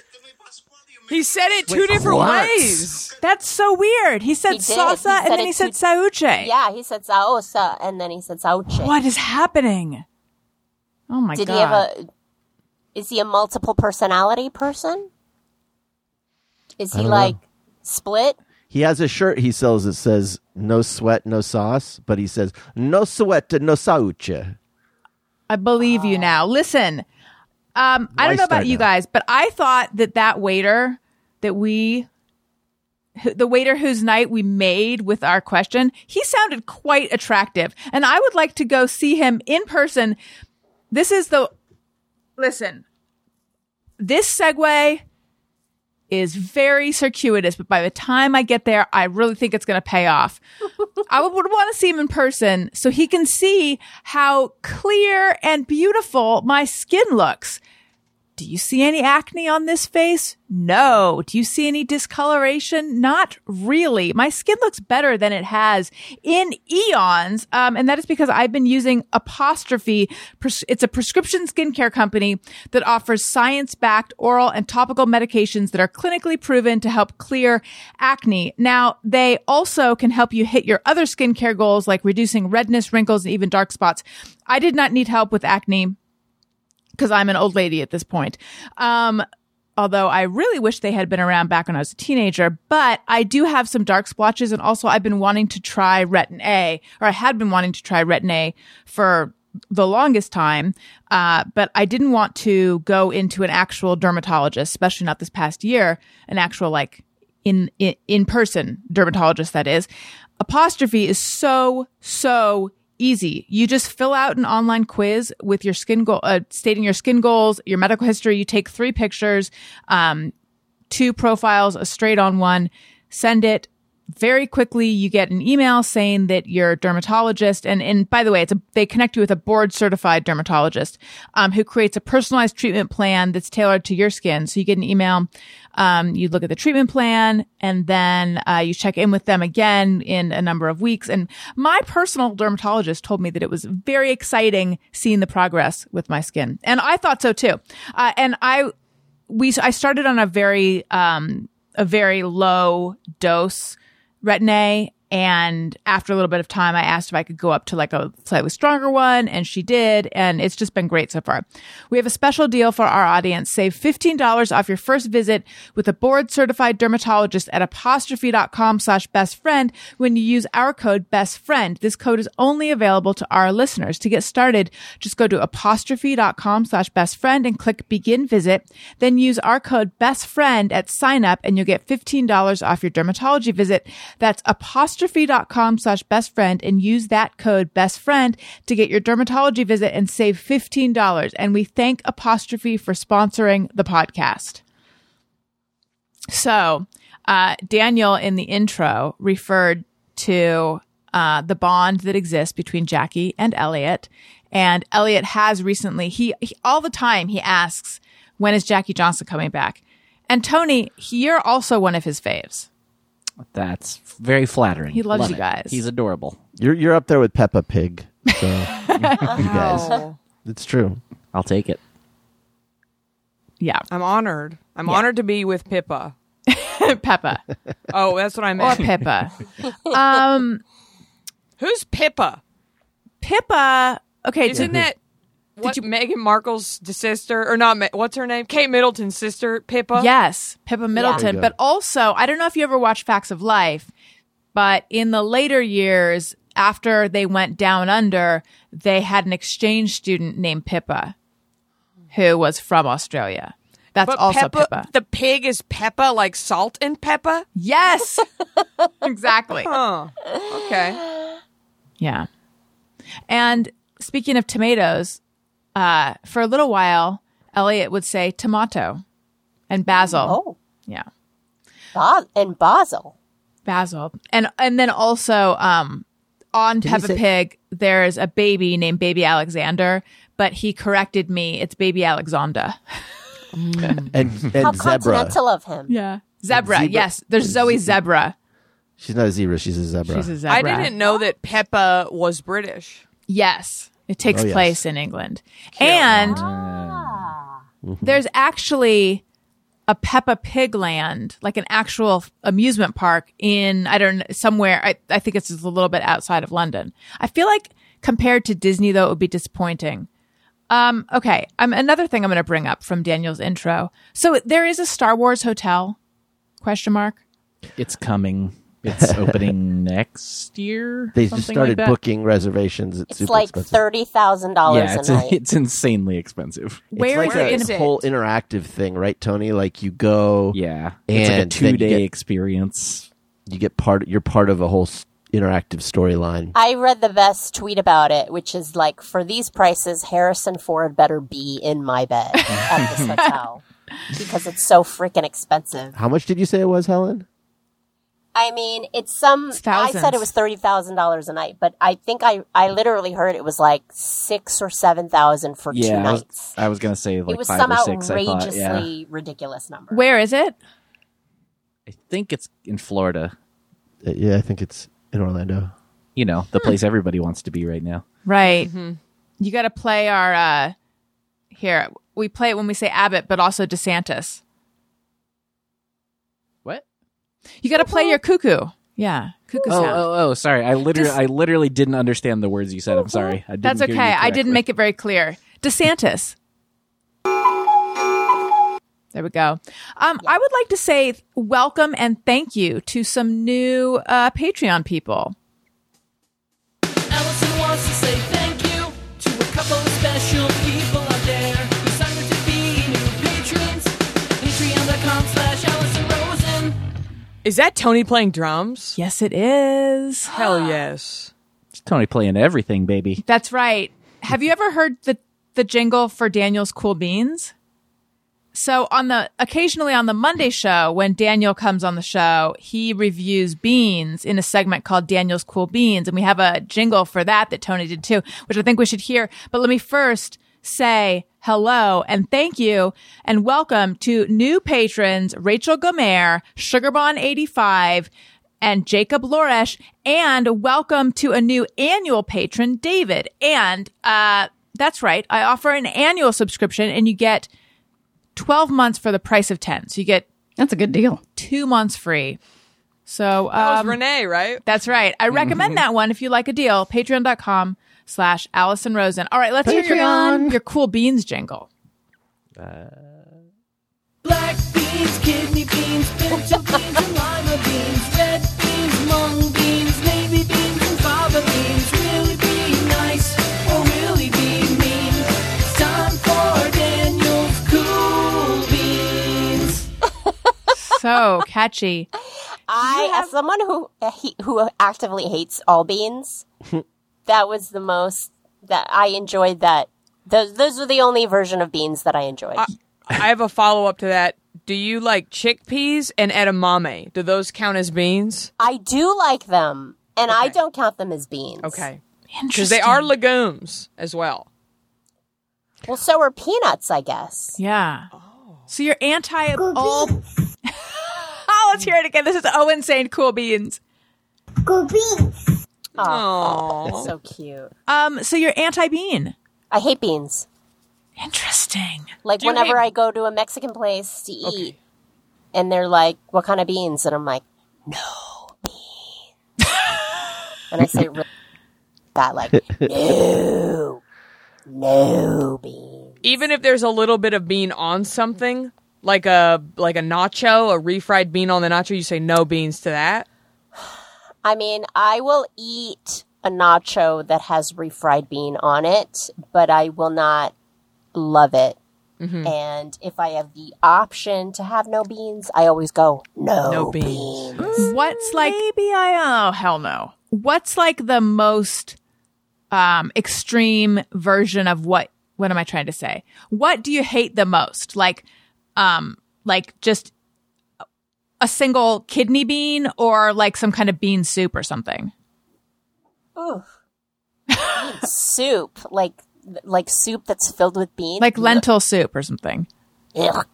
Speaker 4: He said it two different
Speaker 1: what?
Speaker 4: ways.
Speaker 3: That's so weird. He said
Speaker 5: He did.
Speaker 3: salsa
Speaker 5: He said
Speaker 3: and then
Speaker 5: it
Speaker 3: he said
Speaker 5: too-
Speaker 3: Sauce.
Speaker 5: Yeah, he said salsa, and then he said sauce.
Speaker 3: What is happening? Oh my god.
Speaker 5: Did
Speaker 3: god.
Speaker 5: he have a? Is he a multiple personality person? Is he
Speaker 1: don't know.
Speaker 5: like split?
Speaker 1: He has a shirt he sells that says "No sweat, no sauce," but he says "No sweat, no sauce."
Speaker 3: I believe you now. Listen, um, I don't know about
Speaker 1: start
Speaker 3: you
Speaker 1: now?
Speaker 3: guys, but I thought that that waiter that we, the waiter whose night we made with our question, he sounded quite attractive, and I would like to go see him in person. This is the listen. This segue is very circuitous, but by the time I get there, I really think it's going to pay off. I would, would want to see him in person so he can see how clear and beautiful my skin looks. Do you see any acne on this face? No. Do you see any discoloration? Not really. My skin looks better than it has in eons. Um, and that is because I've been using Apostrophe. It's a prescription skincare company that offers science backed oral and topical medications that are clinically proven to help clear acne. Now, they also can help you hit your other skincare goals like reducing redness, wrinkles, and even dark spots. I did not need help with acne because I'm an old lady at this point. Um, although I really wish they had been around back when I was a teenager, but I do have some dark splotches. And also I've been wanting to try Retin A, or I had been wanting to try Retin A for the longest time. Uh, but I didn't want to go into an actual dermatologist, especially not this past year, an actual like in, in, in person dermatologist that is. Apostrophe is so, so easy. You just fill out an online quiz with your skin goal, uh, stating your skin goals, your medical history. You take three pictures, um, two profiles, a straight on one, send it. Very quickly, you get an email saying that you're a dermatologist. And, and by the way, it's a, they connect you with a board certified dermatologist, um, who creates a personalized treatment plan that's tailored to your skin. So you get an email. Um, you look at the treatment plan and then, uh, you check in with them again in a number of weeks. And my personal dermatologist told me that it was very exciting seeing the progress with my skin. And I thought so too. Uh, and I, we, I started on a very, um, a very low dose Retin A. And after a little bit of time, I asked if I could go up to like a slightly stronger one, and she did. And it's just been great so far. We have a special deal for our audience. Save $15 off your first visit with a board certified dermatologist at apostrophe.com slash best friend when you use our code best friend. This code is only available to our listeners. To get started, just go to apostrophe.com slash best friend and click begin visit. Then use our code best friend at sign up and you'll get $15 off your dermatology visit. That's apostrophe.com slash best friend and use that code best friend to get your dermatology visit and save $15. And we thank Apostrophe for sponsoring the podcast. So, uh, Daniel in the intro referred to uh, the bond that exists between Jackie and Elliot. And Elliot has recently, he, he all the time he asks, when is Jackie Johnson coming back? And Tony, you're also one of his faves.
Speaker 6: That's very flattering.
Speaker 3: He loves
Speaker 6: Love
Speaker 3: you
Speaker 6: it.
Speaker 3: guys.
Speaker 6: He's adorable.
Speaker 1: You're you're up there with Peppa Pig. So you guys, it's true.
Speaker 6: I'll take it.
Speaker 3: Yeah,
Speaker 4: I'm honored. I'm
Speaker 3: Yeah.
Speaker 4: honored to be with Pippa.
Speaker 3: Peppa
Speaker 4: Oh, that's what I
Speaker 3: or
Speaker 4: meant.
Speaker 3: Pippa. Um,
Speaker 4: Who's Pippa?
Speaker 3: Pippa. Okay,
Speaker 4: Isn't that what Did you Meghan Markle's sister or not? What's her name? Kate Middleton's sister, Pippa.
Speaker 3: Yes, Pippa Middleton.
Speaker 1: There you go.
Speaker 3: But also, I don't know if you ever watched Facts of Life, but in the later years, after they went down under, they had an exchange student named Pippa, who was from Australia. That's
Speaker 4: But
Speaker 3: also
Speaker 4: Peppa,
Speaker 3: Pippa.
Speaker 4: the pig is Peppa, like salt and pepper.
Speaker 3: Yes, exactly.
Speaker 4: Oh, okay.
Speaker 3: Yeah. And speaking of tomatoes, uh, for a little while, Elliot would say tomato and basil.
Speaker 5: Oh,
Speaker 3: Yeah.
Speaker 5: Ba- and Basel.
Speaker 3: basil and and then also um on
Speaker 1: he
Speaker 3: Peppa
Speaker 1: say-
Speaker 3: Pig there's a baby named baby Alexander but he corrected me it's baby Alexander
Speaker 1: And and
Speaker 5: How
Speaker 1: zebra.
Speaker 5: continental of him.
Speaker 3: yeah zebra,
Speaker 1: Zebra-
Speaker 3: yes there's Zoe Zebra
Speaker 1: She's not a zebra. She's a zebra.
Speaker 3: she's a zebra
Speaker 4: I didn't know that Peppa was British.
Speaker 3: yes it takes
Speaker 1: Oh, yes.
Speaker 3: place in England and there's actually a Peppa Pig land, like an actual amusement park in, I don't know, somewhere. I, I think it's just a little bit outside of London. I feel like compared to Disney, though, it would be disappointing. Um, okay. Um, another thing I'm going to bring up from Daniel's intro. So there is a Star Wars hotel question mark.
Speaker 6: It's coming. It's opening next year.
Speaker 1: they just started
Speaker 6: like
Speaker 1: booking reservations. It's,
Speaker 5: It's
Speaker 1: super
Speaker 5: like
Speaker 1: expensive.
Speaker 5: thirty thousand dollars
Speaker 6: Yeah, it's
Speaker 5: a
Speaker 6: it's insanely expensive.
Speaker 3: Where
Speaker 1: it's like
Speaker 3: is
Speaker 1: a
Speaker 3: it
Speaker 4: is it?
Speaker 1: whole interactive thing, right, Tony? Like you go,
Speaker 6: Yeah, it's like a
Speaker 1: And
Speaker 6: two day
Speaker 1: get-
Speaker 6: experience.
Speaker 1: you get part. You're part of a whole interactive storyline.
Speaker 5: I read the best tweet about it, which is like, for these prices, Harrison Ford better be in my bed at this hotel. because it's so freaking expensive.
Speaker 1: How much did you say it was, Helen?
Speaker 5: I mean, it's some.
Speaker 3: It's
Speaker 5: I said it was thirty thousand dollars a night, but I think I I literally heard it was like six or seven thousand for two
Speaker 6: Yeah, I was,
Speaker 5: nights.
Speaker 6: I was gonna say like
Speaker 5: it was
Speaker 6: five
Speaker 5: some
Speaker 6: or six. I
Speaker 5: outrageously
Speaker 6: thought, yeah.
Speaker 5: ridiculous number.
Speaker 3: Where is it?
Speaker 6: I think it's in Florida.
Speaker 1: Uh, Yeah, I think it's in Orlando.
Speaker 6: You know, the place everybody wants to be right now.
Speaker 3: Right. You got to play our. uh Here, we play it when we say Abbott, but also DeSantis.
Speaker 6: What?
Speaker 3: You got to play your cuckoo. Yeah, cuckoo
Speaker 6: Oh,
Speaker 3: sound.
Speaker 6: oh, oh, sorry. I literally,
Speaker 3: Dis-
Speaker 6: I literally didn't understand the words you said. I'm sorry. I didn't
Speaker 3: That's okay. I didn't make it very clear. DeSantis. There we go. Um, I would like to say welcome and thank you to some new uh, Patreon people.
Speaker 4: Is that Tony playing drums?
Speaker 3: Yes, it is.
Speaker 4: Hell yes.
Speaker 6: It's Tony playing everything, baby.
Speaker 3: That's right. Have you ever heard the the jingle for Daniel's Cool Beans? So on the occasionally on the Monday show when Daniel comes on the show, he reviews beans in a segment called Daniel's Cool Beans and we have a jingle for that that Tony did too, which I think we should hear. But let me first say hello and thank you and welcome to new patrons Rachel Gomer, Sugarbon85, and Jacob Loresh, and welcome to a new annual patron, David. And uh, that's right, I offer an annual subscription, and you get 12 months for the price of 10. So you get
Speaker 10: That's a good deal.
Speaker 3: two months free. So
Speaker 4: That was
Speaker 3: um,
Speaker 4: Renee, right?
Speaker 3: that's right. I recommend that one if you like a deal. Patreon.com slash Allison Rosen. All right, let's hear your,
Speaker 10: Patreon.
Speaker 3: your cool beans jingle.
Speaker 11: Black beans, kidney beans, pinto beans, and lima beans. Red beans, mung beans, navy beans, and fava beans. Really be nice or really be mean. It's time for Daniel's Cool Beans.
Speaker 3: So catchy.
Speaker 5: I, as someone who uh, who actively hates all beans, that was the most that I enjoyed. That those those were the only version of beans that I enjoyed.
Speaker 4: I have a follow up to that. Do you like chickpeas and edamame? Do those count as beans?
Speaker 5: I do like them, and I don't count them as beans.
Speaker 4: Okay. Because they are legumes as well.
Speaker 5: Well, so are peanuts, I guess.
Speaker 3: Yeah. Oh. So you're anti all. oh, let's hear it again. This is Owen saying cool beans. cool beans.
Speaker 4: Oh.
Speaker 5: that's So cute.
Speaker 3: Um, so you're anti bean.
Speaker 5: I hate beans.
Speaker 3: Interesting.
Speaker 5: Like
Speaker 4: Do you
Speaker 5: whenever
Speaker 4: hate-
Speaker 5: I go to a Mexican place to eat, and they're like, "What kind of beans?" and I'm like, "No beans," and I say really that like, "No, no beans."
Speaker 4: Even if there's a little bit of bean on something, like a like a nacho, a refried bean on the nacho, you say no beans to that.
Speaker 5: I mean, I will eat a nacho that has refried bean on it, but I will not love it.
Speaker 4: Mm-hmm.
Speaker 5: And if I have the option to have no beans, I always go no,
Speaker 4: No beans.
Speaker 5: beans.
Speaker 3: What's like? Maybe I. Oh hell no. What's like the most um extreme version of what? What am I trying to say? What do you hate the most? Like, um, like just a single kidney bean, or like some kind of bean soup or something.
Speaker 5: soup, like like soup that's filled with beans,
Speaker 3: like lentil soup or something.
Speaker 5: Ugh.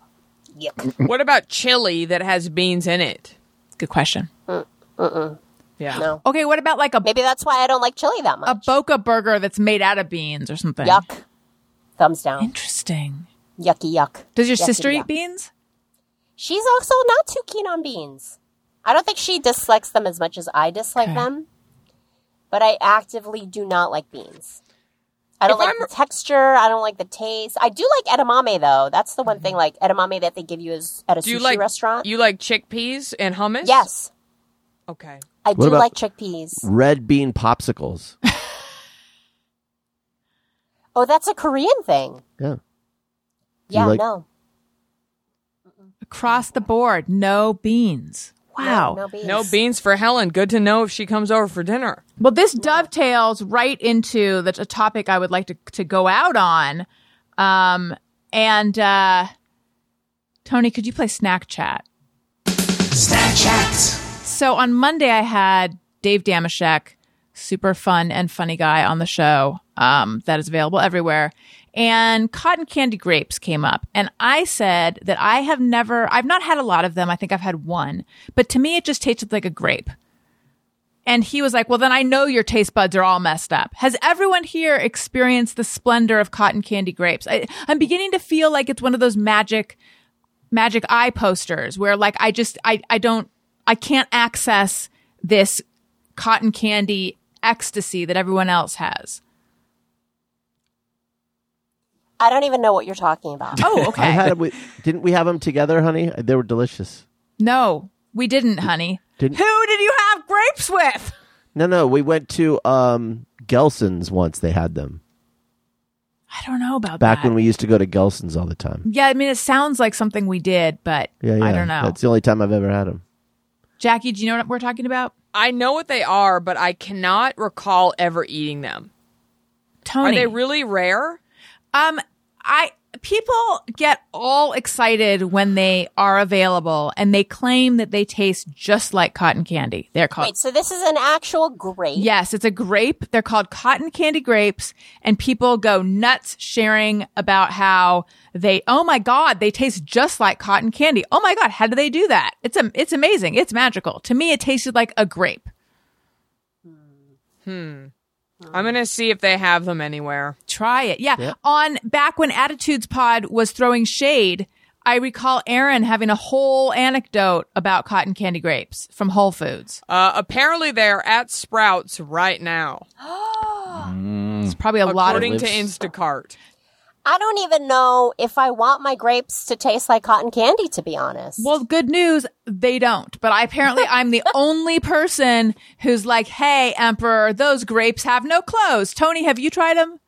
Speaker 5: Yuck.
Speaker 4: What about chili that has beans in it?
Speaker 3: Good question.
Speaker 4: Mm, yeah.
Speaker 5: No.
Speaker 3: Okay, what about like a
Speaker 5: Maybe that's why I don't like chili that much.
Speaker 3: a boca burger that's made out of beans or something?
Speaker 5: Yuck. Thumbs down.
Speaker 3: Interesting.
Speaker 5: Yucky yuck.
Speaker 3: Does your
Speaker 5: Yucky
Speaker 3: sister
Speaker 5: yuck.
Speaker 3: eat beans?
Speaker 5: She's also not too keen on beans. I don't think she dislikes them as much as I dislike
Speaker 3: Okay.
Speaker 5: them. But I actively do not like beans. I don't
Speaker 4: If
Speaker 5: like
Speaker 4: I'm-
Speaker 5: the texture. I don't like the taste. I do like edamame though. That's the one thing mm-hmm. like edamame that they give you is at a
Speaker 4: Do you
Speaker 5: sushi
Speaker 4: like
Speaker 5: restaurant.
Speaker 4: You like chickpeas and hummus?
Speaker 5: yes,
Speaker 4: Okay.
Speaker 5: I
Speaker 1: What
Speaker 5: do
Speaker 1: about-
Speaker 5: like chickpeas.
Speaker 1: Red bean popsicles.
Speaker 5: Oh, that's a Korean thing.
Speaker 1: Yeah. you
Speaker 5: Yeah,
Speaker 1: like-
Speaker 5: no.
Speaker 3: Across the board, no beans. Wow.
Speaker 5: No, no beans.
Speaker 4: No beans for Helen. Good to know if she comes over for dinner.
Speaker 3: Well, this dovetails right into the a topic I would like to to go out on, um, and uh, Tony, could you play Snack Chat?
Speaker 2: Snack chat.
Speaker 3: So on Monday, I had Dave Damashek, super fun and funny guy on the show um, that is available everywhere. And cotton candy grapes came up. And I said that I have never, I've not had a lot of them. I think I've had one. But to me, it just tasted like a grape. And he was like, well, then I know your taste buds are all messed up. Has everyone here experienced the splendor of cotton candy grapes? I, I'm beginning to feel like it's one of those magic, magic eye posters where like I just, I, I don't, I can't access this cotton candy ecstasy that everyone else has.
Speaker 5: I don't even know what you're talking about.
Speaker 3: Oh, okay.
Speaker 1: I had 'em with, didn't we have them together, honey? They were delicious.
Speaker 3: no, we didn't, honey.
Speaker 1: Didn't-
Speaker 3: Who did you have grapes with?
Speaker 1: No, no, we went to um Gelson's once. They had them
Speaker 3: I don't know about
Speaker 1: back
Speaker 3: that.
Speaker 1: when we used to go to Gelson's all the time.
Speaker 3: yeah, I mean, it sounds like something we did, but
Speaker 1: Yeah, yeah.
Speaker 3: I don't know.
Speaker 1: That's the only time I've ever had them.
Speaker 3: Jackie, do you know what we're talking about?
Speaker 4: I know what they are, but I cannot recall ever eating them.
Speaker 3: Tony.
Speaker 4: Are they really rare?
Speaker 3: Um, I people get all excited when they are available, and they claim that they taste just like cotton candy. They're called.
Speaker 5: Wait, so this is an actual grape?
Speaker 3: Yes, it's a grape. They're called cotton candy grapes, and people go nuts sharing about how they. Oh my god, they taste just like cotton candy. Oh my god, how do they do that? It's a, it's amazing. It's magical. To me, it tasted like a grape.
Speaker 4: I'm gonna see if they have them anywhere.
Speaker 3: Try it. Yeah. On back when Attitudes Pod was throwing shade, I recall Aaron having a whole anecdote about cotton candy grapes from Whole Foods.
Speaker 4: Uh, apparently, they're at Sprouts right now,
Speaker 3: It's probably a lot of
Speaker 4: according to Instacart.
Speaker 5: I don't even know if I want my grapes to taste like cotton candy, to be honest.
Speaker 3: Well, good news, they don't. But I apparently I'm the only person who's like, "Hey, Emperor, those grapes have no clothes." Tony, have you tried them?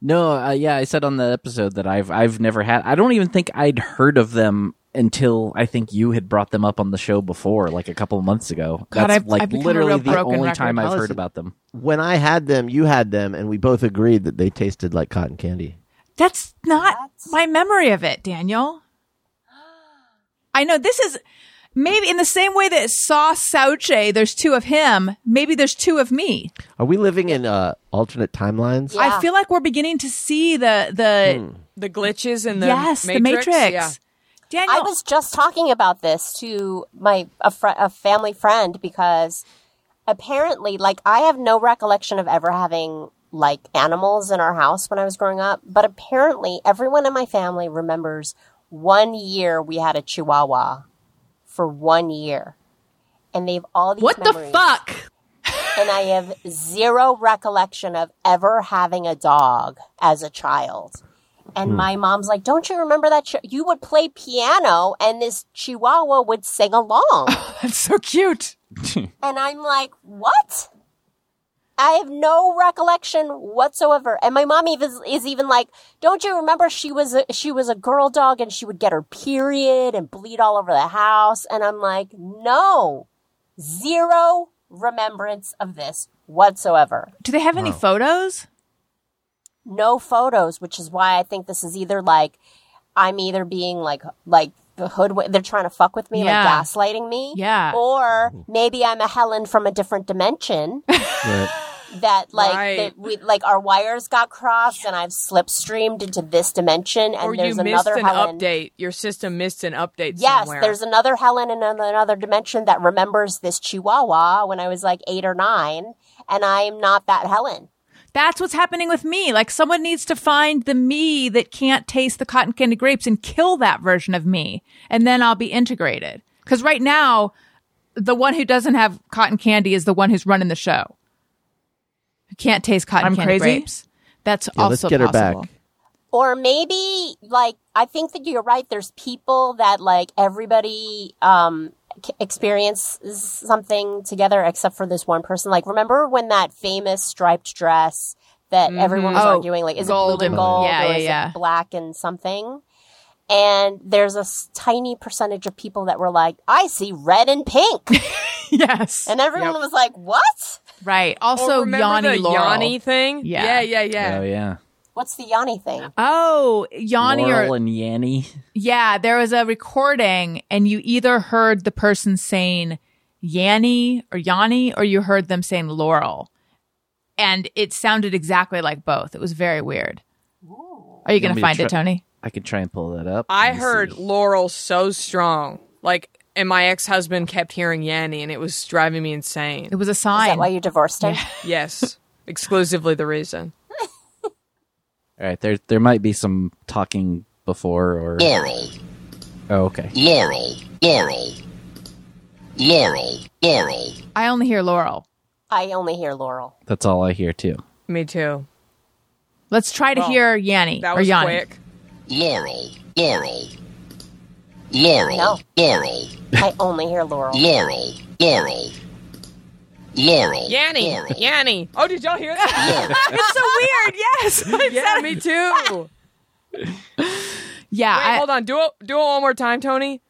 Speaker 6: No, uh, yeah, I said on the episode that I've I've never had. I don't even think I'd heard of them until I think you had brought them up on the show before, like a couple of months ago.
Speaker 3: God,
Speaker 6: That's
Speaker 3: I've-
Speaker 6: like
Speaker 3: I've
Speaker 6: literally the only
Speaker 3: record.
Speaker 6: time I've heard about them.
Speaker 1: When I had them, you had them, and we both agreed that they tasted like cotton candy.
Speaker 3: That's not my memory of it, Daniel. I know this is maybe in the same way that Sauce Sauche, there's two of him, maybe there's two of me.
Speaker 1: Are we living in uh, alternate timelines?
Speaker 5: Yeah.
Speaker 3: I feel like we're beginning to see the the
Speaker 1: Hmm.
Speaker 4: The glitches in the
Speaker 3: yes,
Speaker 4: Matrix.
Speaker 3: the Matrix.
Speaker 4: Yeah.
Speaker 3: Daniel,
Speaker 5: I was just talking about this to my a, fr- a family friend because apparently, like, I have no recollection of ever having like animals in our house when I was growing up, but apparently, everyone in my family remembers one year we had a Chihuahua for one year, and they've all these
Speaker 3: what the fuck?
Speaker 5: and I have zero recollection of ever having a dog as a child. And hmm. my mom's like, "Don't you remember that chi- you would play piano and this chihuahua would sing along?"
Speaker 3: That's so cute.
Speaker 5: and I'm like, "What?" I have no recollection whatsoever. And my mom even is even like, "Don't you remember she was a, she was a girl dog and she would get her period and bleed all over the house?" And I'm like, "No. Zero remembrance of this whatsoever."
Speaker 3: Do they have any photos?
Speaker 5: no photos, which is why I think this is either like I'm either being like like the hood they're trying to fuck with me,
Speaker 3: Yeah.
Speaker 5: like gaslighting me.
Speaker 3: Yeah.
Speaker 5: Or maybe I'm a Helen from a different dimension. That like
Speaker 4: Right.
Speaker 5: that we like our wires got crossed and I've slipstreamed into this dimension and
Speaker 4: Or you
Speaker 5: there's
Speaker 4: missed
Speaker 5: another
Speaker 4: an
Speaker 5: Helen.
Speaker 4: update. Your system missed an update
Speaker 5: Yes,
Speaker 4: somewhere.
Speaker 5: there's another Helen in another dimension that remembers this Chihuahua when I was like eight or nine, and I'm not that Helen.
Speaker 3: That's what's happening with me. Like someone needs to find the me that can't taste the cotton candy grapes and kill that version of me, and then I'll be integrated. Because right now, the one who doesn't have cotton candy is the one who's running the show. Who can't taste cotton
Speaker 4: I'm
Speaker 3: candy
Speaker 4: crazy?
Speaker 3: grapes. That's
Speaker 1: Yeah,
Speaker 3: also
Speaker 1: let's get her
Speaker 3: possible.
Speaker 1: back.
Speaker 5: Or maybe like I think that you're right. There's people that like everybody um c- experiences something together except for this one person. Like remember when that famous striped dress that everyone was
Speaker 3: Oh,
Speaker 5: arguing like is
Speaker 3: gold
Speaker 5: it blue and
Speaker 3: and-
Speaker 5: gold
Speaker 3: yeah,
Speaker 5: or
Speaker 3: yeah,
Speaker 5: is
Speaker 3: yeah.
Speaker 5: it black and something? And there's a tiny percentage of people that were like, I see red and pink.
Speaker 3: yes,
Speaker 5: and everyone
Speaker 4: Yep.
Speaker 5: was like, what?
Speaker 3: Right. Also, oh,
Speaker 4: remember
Speaker 3: Yanni
Speaker 4: the
Speaker 3: Laurel.
Speaker 4: Yanni thing?
Speaker 3: Yeah.
Speaker 4: yeah, yeah, yeah.
Speaker 6: Oh yeah.
Speaker 5: What's the Yanni thing?
Speaker 3: Oh, Yanni
Speaker 6: Laurel
Speaker 3: or
Speaker 6: and Yanni.
Speaker 3: yeah, there was a recording, and you either heard the person saying Yanni or Yanni, or you heard them saying Laurel, and it sounded exactly like both. It was very weird. Are you going to
Speaker 6: me to
Speaker 3: find it, Tony?
Speaker 6: I could try and pull that up.
Speaker 4: I heard
Speaker 6: see.
Speaker 4: Laurel so strong. Like, and my ex husband kept hearing Yanni, and it was driving me insane.
Speaker 3: It was a
Speaker 5: Is
Speaker 3: sign.
Speaker 5: that why you divorced him?
Speaker 4: Yes, exclusively the reason.
Speaker 6: All right, there there might be some talking before or.
Speaker 9: Laurel,
Speaker 6: Oh, okay.
Speaker 9: Laurel, Laurel, Laurel, Laurel.
Speaker 3: I only hear Laurel.
Speaker 5: I only hear Laurel.
Speaker 6: That's all I hear too.
Speaker 4: Me too.
Speaker 3: Let's try to
Speaker 4: Well,
Speaker 3: hear Yanni
Speaker 4: That
Speaker 3: or
Speaker 4: was
Speaker 3: Yanni.
Speaker 4: quick.
Speaker 9: Laurel, Laurel, Laurel,
Speaker 5: No.
Speaker 9: Laurel,
Speaker 5: I only hear Laurel.
Speaker 9: Laurel, Laurel, Laurel.
Speaker 4: Yanni,
Speaker 9: Laurel,
Speaker 4: Yanni. Oh, did y'all hear that?
Speaker 3: It's so weird. Yes.
Speaker 4: yeah, me too.
Speaker 3: yeah.
Speaker 4: Wait,
Speaker 3: I-
Speaker 4: hold on. Do it. Do it one more time, Tony.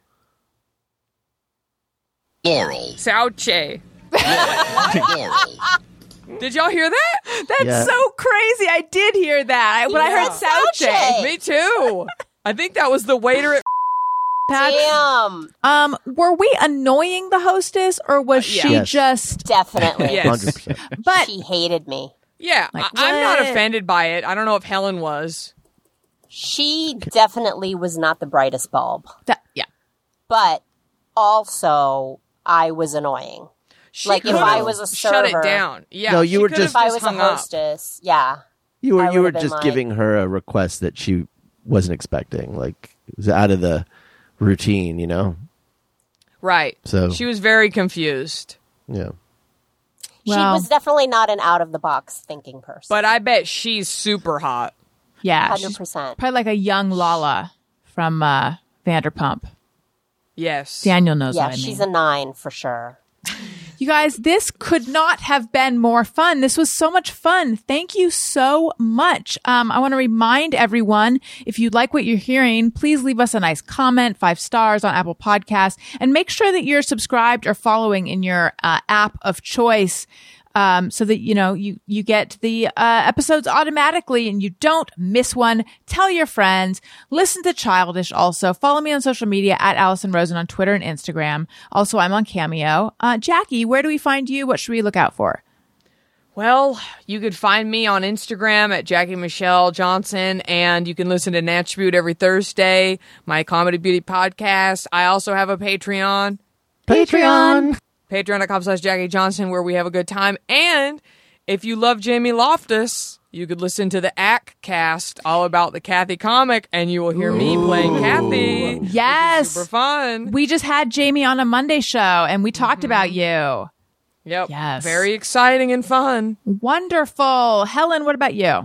Speaker 9: Laurel,
Speaker 4: Sauche.
Speaker 9: Laurel.
Speaker 4: Did y'all hear that?
Speaker 3: That's
Speaker 1: Yeah.
Speaker 3: so crazy. I did hear that. I, when I heard
Speaker 5: Yeah.
Speaker 3: Sauche.
Speaker 5: Sauche.
Speaker 4: Me too. I think that was the waiter at.
Speaker 3: That's-
Speaker 5: Damn.
Speaker 3: Um, were we annoying the hostess or was
Speaker 4: Uh, yeah.
Speaker 3: she
Speaker 1: Yes.
Speaker 3: just
Speaker 5: Definitely.
Speaker 4: Yes.
Speaker 1: 100%.
Speaker 3: but
Speaker 5: She hated me.
Speaker 4: Yeah,
Speaker 3: Like,
Speaker 4: I- I'm not offended by it. I don't know if Helen was.
Speaker 5: She definitely was not the brightest bulb,
Speaker 3: that, yeah.
Speaker 5: but also I was annoying.
Speaker 4: She
Speaker 5: Like, if I was a
Speaker 4: shut it down. Yeah,
Speaker 1: No, you were just-
Speaker 5: If I was a
Speaker 4: hung up.
Speaker 5: hostess, yeah.
Speaker 1: You were
Speaker 5: I
Speaker 1: you were just
Speaker 5: like-
Speaker 1: giving her a request that she wasn't expecting. Like it was out of the routine, you know.
Speaker 4: Right.
Speaker 1: So-
Speaker 4: she was very confused.
Speaker 1: Yeah.
Speaker 5: She
Speaker 3: Well-
Speaker 5: was definitely not an out of the box thinking person.
Speaker 4: But I bet she's super hot.
Speaker 3: Yeah.
Speaker 5: hundred
Speaker 3: she's
Speaker 5: percent.
Speaker 3: probably like a young Lala from uh, Vanderpump.
Speaker 4: Yes.
Speaker 3: Daniel knows
Speaker 5: Yeah,
Speaker 3: what I mean.
Speaker 5: she's a nine for sure.
Speaker 3: You guys, this could not have been more fun. This was so much fun. Thank you so much. Um, I want to remind everyone if you like what you're hearing, please leave us a nice comment, five stars on Apple Podcasts, and make sure that you're subscribed or following in your uh, app of choice. Um, so that you know you you get the uh, episodes automatically and you don't miss one. Tell your friends. Listen to Childish. Also follow me on social media at Allison Rosen on Twitter and Instagram. Also, I'm on Cameo. Uh, Jackie, where do we find you? What should we look out for?
Speaker 4: Well, you could find me on Instagram at Jackie Michelle Johnson, and you can listen to Natch Beaut every Thursday, my comedy beauty podcast. I also have a Patreon,
Speaker 3: Patreon.
Speaker 4: patreon.com slash Jackie Johnson, where we have a good time. And if you love Jamie Loftus, you could listen to the Aack Cast all about the Cathy comic, and you will hear me playing Cathy. which is
Speaker 3: Yes.
Speaker 4: Super fun.
Speaker 3: We just had Jamie on a Monday show and we talked about you.
Speaker 4: Yep.
Speaker 3: Yes.
Speaker 4: Very exciting and fun.
Speaker 3: Wonderful. Helen, what about you?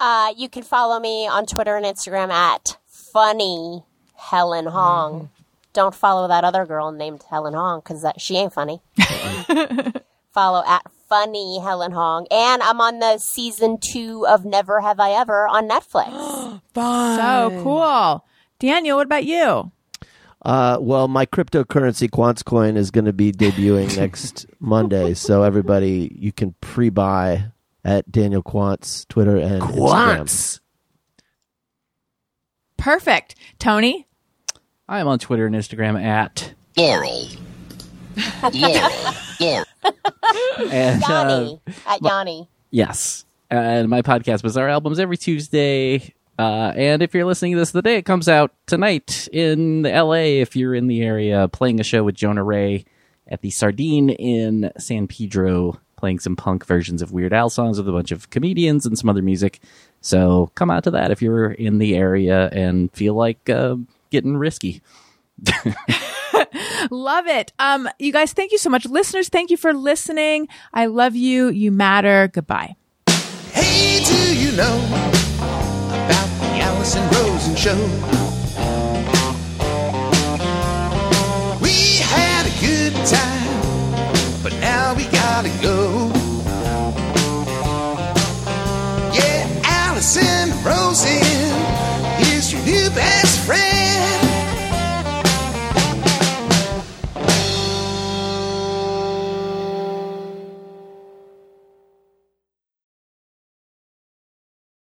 Speaker 5: Uh, you can follow me on Twitter and Instagram at funny Helen Hong. Don't follow that other girl named Helen Hong because she ain't funny. follow at funny Helen Hong, and I'm on the season two of Never Have I Ever on Netflix. Fun.
Speaker 3: So cool. Daniel, what about you?
Speaker 1: Uh, well, my cryptocurrency Quantz coin is going to be debuting next Monday, so everybody you can pre-buy at Daniel Quantz Twitter and Instagram.
Speaker 3: Perfect. Tony?
Speaker 6: I am on Twitter and Instagram at
Speaker 9: Laurel. Laurel. Laurel.
Speaker 6: and uh,
Speaker 5: at Yanni.
Speaker 6: yes, and my podcast Bizarre Albums every Tuesday. Uh, and if you're listening to this the day it comes out tonight in LA, if you're in the area, playing a show with Jonah Ray at the Sardine in San Pedro, playing some punk versions of Weird Al songs with a bunch of comedians and some other music. So come out to that if you're in the area and feel like uh, getting risky.
Speaker 3: love it. Um, you guys, thank you so much. Listeners, thank you for listening. I love you. You matter. Goodbye.
Speaker 10: Hey, do you know about the Allison Rosen show? We had a good time, but now we gotta go. Yeah, Allison Rosen.